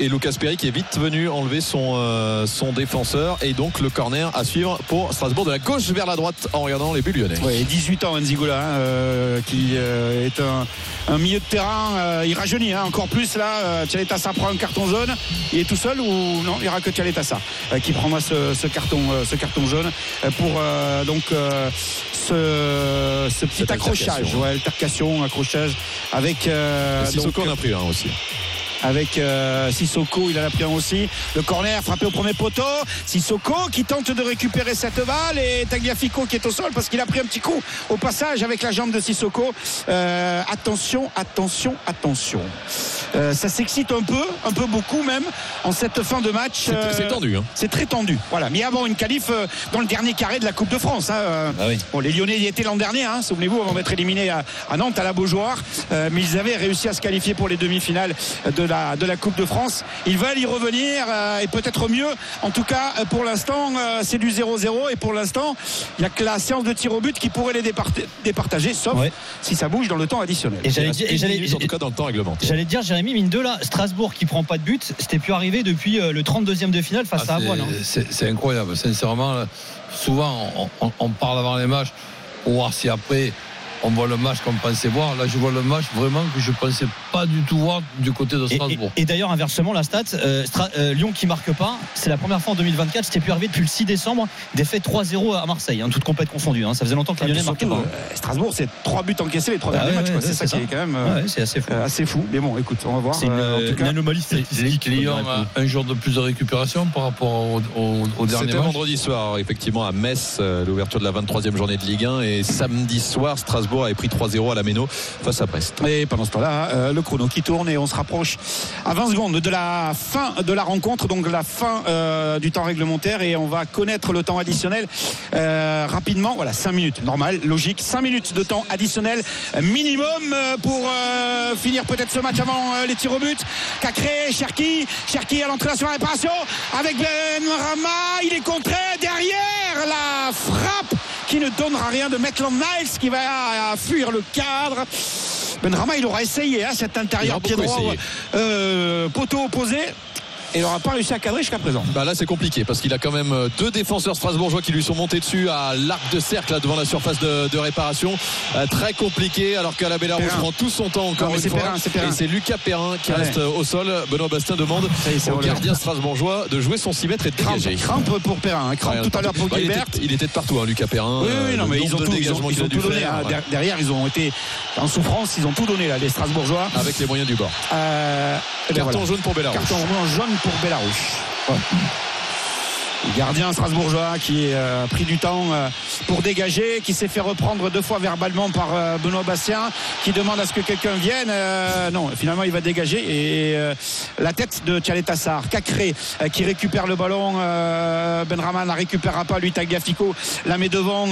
Et Lucas Perry qui est vite venu enlever son, euh, son défenseur. Et donc le corner à suivre pour Strasbourg de la gauche vers la droite en regardant les buts lyonnais. Ouais, 18 ans hein, euh, qui euh, est un, un milieu de terrain euh, il rajeunit hein, encore plus là Tchaletassar prend un carton jaune il est tout seul ou non il n'y aura que Tchaletassar euh, qui prendra ce, ce carton ce carton jaune pour donc ce, ce petit Cette accrochage altercation. ouais, altercation accrochage avec euh, donc, en a pris un aussi. Avec euh, Sissoko, il a pris un aussi. Le corner frappé au premier poteau. Sissoko qui tente de récupérer cette balle et Tagliafico qui est au sol parce qu'il a pris un petit coup au passage avec la jambe de Sissoko. Euh, attention, attention, attention. Euh, ça s'excite un peu, un peu beaucoup même en cette fin de match. C'est Euh, c'est tendu. Hein. c'est très tendu. Voilà. Mais avant une qualif euh, dans le dernier carré de la Coupe de France. hein, Ah oui. Bon, les Lyonnais y étaient l'an dernier, hein, souvenez-vous, avant d'être éliminés à, à Nantes, à la Beaujoire. Euh, mais ils avaient réussi à se qualifier pour les demi-finales de la, de la Coupe de France. Ils veulent y revenir euh, et peut-être mieux. En tout cas, pour l'instant, euh, c'est du 0-0 et pour l'instant, il n'y a que la séance de tir au but qui pourrait les départager, sauf Ouais. si ça bouge dans le temps additionnel. Et j'allais dire, en tout cas dans le temps réglementaire. j'allais te dire, Jérémy, mine de là, Strasbourg qui prend pas de but, c'était plus arrivé depuis euh, le 32e de finale face Ah, à Avoine. hein. c'est- incroyable, sincèrement. souvent, on, on- on parle avant les matchs pour voir si après on voit le match qu'on pensait voir. Là, je vois le match vraiment que je pensais pas du tout voir du côté de Et, et- Strasbourg. et d'ailleurs, inversement, la stat, euh, Stra- euh, Lyon qui marque pas, c'est la première fois en 2024, c'était plus arrivé depuis le 6 décembre, défaite 3-0 à Marseille, hein, toutes compètes confondues. hein. Ça faisait longtemps que les puis Lyonnais marquaient surtout, pas. hein. euh, Strasbourg, c'est trois buts encaissés les trois Ah derniers matchs. c'est ça c'est qui est quand même euh, Ouais, c'est assez fou. euh, assez fou. Mais bon, écoute, on va voir. C'est une, euh, anomalie statistique. Lyon a un jour de plus de récupération par rapport au, au- au dernier C'était match. vendredi soir, effectivement, à Metz, l'ouverture de la 23e journée de Ligue 1. Et samedi soir, Strasbourg avait pris 3-0 à la Méno face à Brest. Et pendant ce temps-là, euh, le chrono qui tourne et on se rapproche à 20 secondes de la fin de la rencontre, donc la fin euh, du temps réglementaire et on va connaître le temps additionnel euh, rapidement. Voilà, 5 minutes, normal, logique. 5 minutes de temps additionnel minimum pour finir peut-être ce match avant les tirs au but. Cacré, Cherki, Cherki à l'entrée sur la réparation avec Ben Rama, il est contré derrière la frappe qui ne donnera rien de Maitland Niles qui va fuir le cadre. Benrama, il aura essayé hein, cet intérieur pied droit, euh, poteau opposé. Et il n'aura pas réussi à cadrer jusqu'à présent. Bah là c'est compliqué parce qu'il a quand même euh, deux défenseurs strasbourgeois qui lui sont montés dessus à l'arc de cercle là, devant la surface de, de réparation. Euh, très compliqué alors qu'à la Bélarousse prend tout son temps encore Non, une c'est fois. Perrin. Et c'est Lucas Perrin qui Ouais. reste euh, au sol. Benoît Bastien demande au gardien strasbourgeois de jouer son 6 mètres et de Crampe, dégager. crampe pour Perrin, hein, crampe Ouais, tout à l'heure pour bah, il, était, il était de partout hein, Lucas Perrin. Oui, oui, non, mais ils ont tout, ils dégagements ont, qu'il ils a ont dû tout donné. faire, hein. ouais. Derrière, ils ont été en souffrance, ils ont tout donné là, les Strasbourgeois. avec les moyens du bord. Euh, et ben Carton voilà. jaune pour Bélarousse. Carton jaune pour Belarus. Gardien strasbourgeois qui a euh, pris du temps euh, pour dégager, qui s'est fait reprendre deux fois verbalement par euh, Benoît Bastien, qui demande à ce que quelqu'un vienne. Non, finalement il va dégager et la tête de Tchalet Tassar, Cacré qui récupère le ballon. Euh, Benrahman la récupérera pas, lui Tagliafico la met devant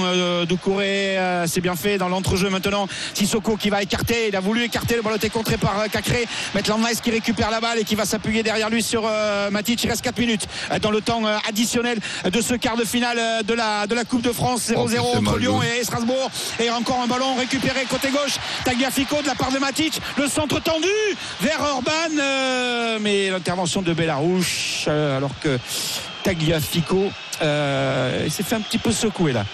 Doucouré, c'est bien fait dans l'entrejeu maintenant. Sissoko qui va écarter, il a voulu écarter, le ballon était contré par Cacré. Nice qui récupère la balle et qui va s'appuyer derrière lui sur Matic. Il reste 4 minutes dans le temps euh, de ce quart de finale euh, de la, de la Coupe de France 0-0 Oh, c'est entre Lyon et Strasbourg. Et encore un ballon récupéré côté gauche. Tagliafico de la part de Matic. Le centre tendu vers Orban. euh, mais l'intervention de Bellarouche euh, alors que Tagliafico euh, il s'est fait un petit peu secouer là.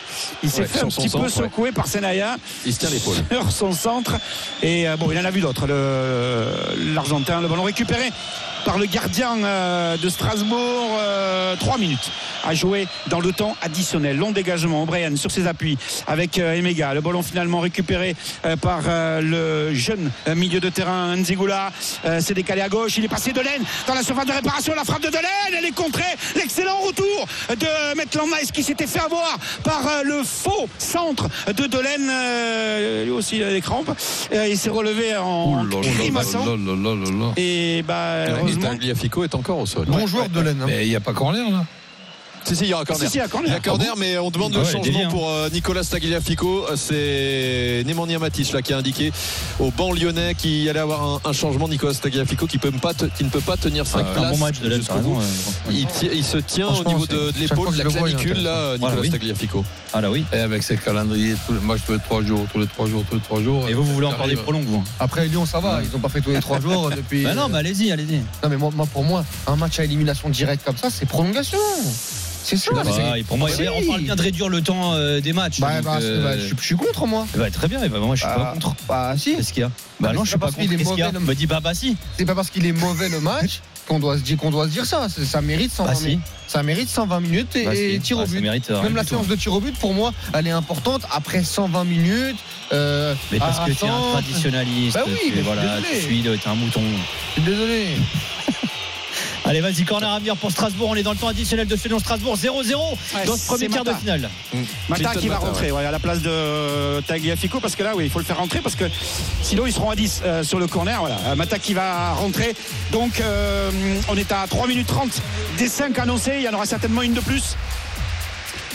Il s'est Ouais, fait un petit peu ouais. secouer par Senaya Il se tient l'épaule. sur son centre. Et bon, il en a vu d'autres, le- l'Argentin. Le ballon récupéré par le gardien euh, de Strasbourg. euh, Trois minutes à jouer dans le temps additionnel. Long dégagement, O'Brien sur ses appuis avec euh, Emega. Le ballon finalement récupéré euh, par euh, le jeune euh, milieu de terrain Nzigula. Euh, C'est décalé à gauche. Il est passé de Laine dans la surface de réparation. La frappe de Delaine, elle est contrée. L'excellent retour de Maitland Nice qui s'était fait avoir par euh, le faux centre de Delaine. Euh, lui aussi, il a des crampes. Euh, il s'est relevé en grimaçant. Et bah, heureusement. Tagliafico est encore au sol. Bon joueur de laine. hein. Mais il n'y a pas corner là. Si, si, il y aura corner. Si, si, à corner. Il y a corner, mais on demande Ah le ouais, changement hein. pour euh, Nicolas Tagliafico. C'est Nemanja Matic là qui a indiqué au banc lyonnais qu'il allait avoir un, un changement. Nicolas Tagliafico qui, peut pas te- qui ne peut pas tenir 5 Un places. bon match de raison. euh, Il, il se tient au niveau de, l'épaule, de la le clavicule, là, Nicolas Voilà, oui. Tagliafico. Ah là oui. Et avec ses calendriers, les matchs tous les trois jours, tous les trois jours, tous les trois jours. Et vous, vous voulez encore des Arrive. prolongues, vous Après Lyon, ça va. Ils n'ont pas fait tous les trois jours depuis. Bah non, mais allez-y, allez-y. Non, mais moi, moi, pour moi, un match à élimination directe comme ça, c'est prolongation. C'est ça. Bah, et pour moi, Si. on parle bien de réduire le temps euh, des matchs. Bah, donc, bah, euh, bah, je, suis- je suis contre moi. bah, très bien, et bah, moi je suis pas contre. Bah si. Qu'est-ce qu'il y a Bah non, je suis pas parce contre. est Qu'est-ce qu'il y a mauvais, le- Me dis pas, bah si. C'est pas parce qu'il est mauvais le match qu'on doit se dire qu'on doit se dire ça. Ça mérite 120 Bah si. minutes. Ça mérite 120 minutes et, Bah, tir au but. mérite, euh, Même la tout. séance de tir au but, pour moi, elle est importante. Après 120 minutes, euh, Mais parce que tu es un traditionnaliste. Bah oui, tu, mais voilà, désolé. tu suis, t'es un mouton. Je suis désolé. Allez, vas-y, corner à venir pour Strasbourg. On est dans le temps additionnel de Fénon Strasbourg. 0-0 Ouais, dans ce premier quart de Mata. finale. Mata Clinton qui va Mata, rentrer ouais, à la place de Tagliafico parce que là oui il faut le faire rentrer parce que sinon ils seront à 10 euh, sur le corner voilà. Euh, Mata qui va rentrer. Donc euh, on est à 3 minutes 30 des 5 annoncés. Il y en aura certainement une de plus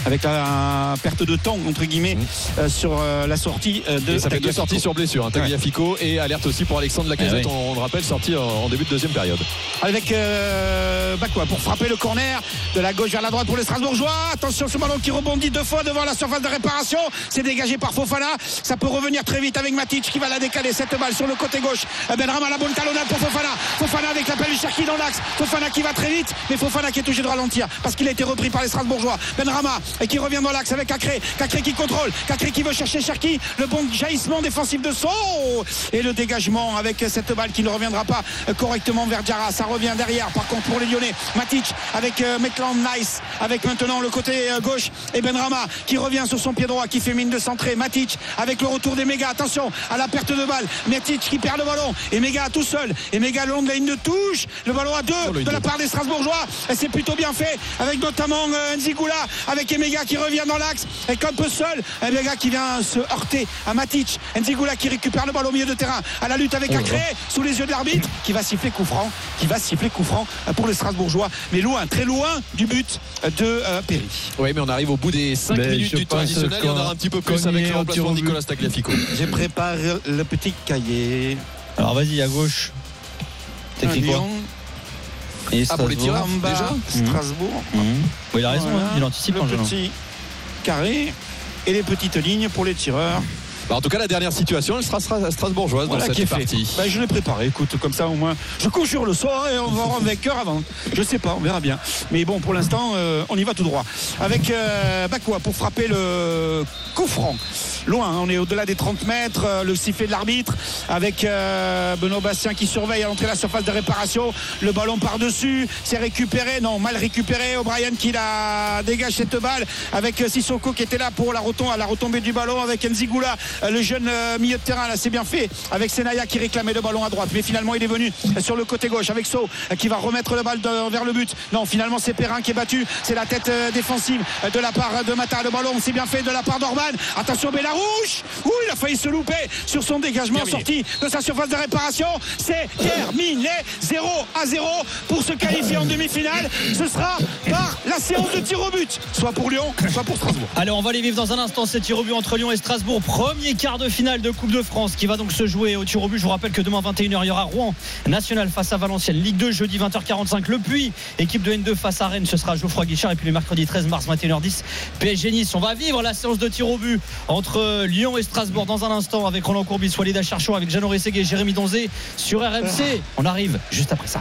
avec la perte de temps entre guillemets euh, sur euh, la sortie euh, de Et ça fait deux sorties sur blessure. Hein, Tagliafico et alerte aussi pour Alexandre Lacazette. Ah oui. on, on le rappelle, sorti en, en début de deuxième période. avec euh, bah quoi, pour frapper le corner de la gauche vers la droite pour les Strasbourgeois. Attention, ce ballon qui rebondit deux fois devant la surface de réparation. C'est dégagé par Fofana. Ça peut revenir très vite avec Matic qui va la décaler. Cette balle sur le côté gauche. Eh Benrahma la bonne talonnade pour Fofana. Fofana avec l'appel du Cherki dans l'axe. Fofana qui va très vite, mais Fofana qui est obligé de ralentir parce qu'il a été repris par les Strasbourgeois. Benrahma et qui revient dans l'axe avec Cacré. Cacré qui contrôle. Cacré qui veut chercher Cherki. Le bon jaillissement défensif de Sceaux et le dégagement avec cette balle qui ne reviendra pas correctement vers Diarra. Ça revient derrière. Par contre, pour les Lyonnais, Matic avec euh, Maitland Nice, avec maintenant le côté euh, gauche et Benrama qui revient sur son pied droit, qui fait mine de centrer. Matic avec le retour des mégas. Attention à la perte de balle. Matic qui perd le ballon. Et méga tout seul. Et méga le long de la ligne de touche. Le ballon à deux de la part des Strasbourgeois. Et c'est plutôt bien fait avec notamment euh, Nzigula, avec Emega qui revient dans l'axe. Et un peu seul, Emega qui vient se heurter à Matic. Nzigula qui récupère le ballon au milieu de terrain. À la lutte avec Acré, sous les yeux de l'arbitre, qui va siffler coup franc, qui va siffler coup franc euh, pour les Strasbourgeois. Mais loin, très loin du but de euh, Perry. Oui, mais on arrive au bout des 5 Mais minutes du y en aura un petit peu plus avec le remplacement de. Nicolas Tagliafico. Je prépare le petit cahier. Alors vas-y, à gauche. T'écris quoi Lyon, Et Ah, pour les tireurs déjà Strasbourg. Mhm. Oui, il a raison, Voilà. hein, il anticipe le petit carré et les petites lignes pour les tireurs. Bah, en tout cas, la dernière situation, elle sera stra- strasbourgeoise Voilà dans cette partie. Ben, je l'ai préparé. Écoute, comme ça au moins, je conjure le soir et on va avoir un vainqueur avant. Je sais pas, on verra bien. Mais bon, pour l'instant, euh, on y va tout droit. Avec euh, Bakoua pour frapper le coup franc. Loin, on est au-delà des 30 mètres. euh, le sifflet de l'arbitre avec euh, Benoît Bastien qui surveille à l'entrée de la surface de réparation. Le ballon par-dessus, c'est récupéré. Non, mal récupéré. O'Brien qui la dégage cette balle avec euh, Sissoko qui était là pour la, retom- retombée du ballon avec Nzigula, le jeune milieu de terrain. Là, c'est bien fait avec Senaya qui réclamait le ballon à droite. Mais finalement, il est venu sur le côté gauche avec So qui va remettre le balle de- vers le but. Non, finalement, c'est Perrin qui est battu. C'est la tête défensive de la part de Mata. Le ballon, c'est bien fait de la part d'Orban. Attention, Bellarouche. Ouh, il a failli se louper sur son dégagement sorti de sa surface de réparation. C'est terminé. 0 à 0 pour se qualifier en demi-finale. Ce sera par la séance de tir au but, soit pour Lyon, soit pour Strasbourg. Allez, on va les vivre dans un instant ces tirs au but entre Lyon et Strasbourg. Premier quart de finale de Coupe de France qui va donc se jouer au tir au but. Je vous rappelle que demain 21h, il y aura Rouen National face à Valenciennes. Ligue 2, jeudi 20h45. Le Puy, équipe de N2 face à Rennes. Ce sera Geoffroy Guichard. Et puis le mercredi 13 mars 21h10, PSG Nice. On va vivre la séance de tir au but entre Lyon et Strasbourg dans un instant avec Roland Courbis, Walid Acharchour, avec Jeannot et Jérémy Donzé sur RMC. On arrive juste après ça.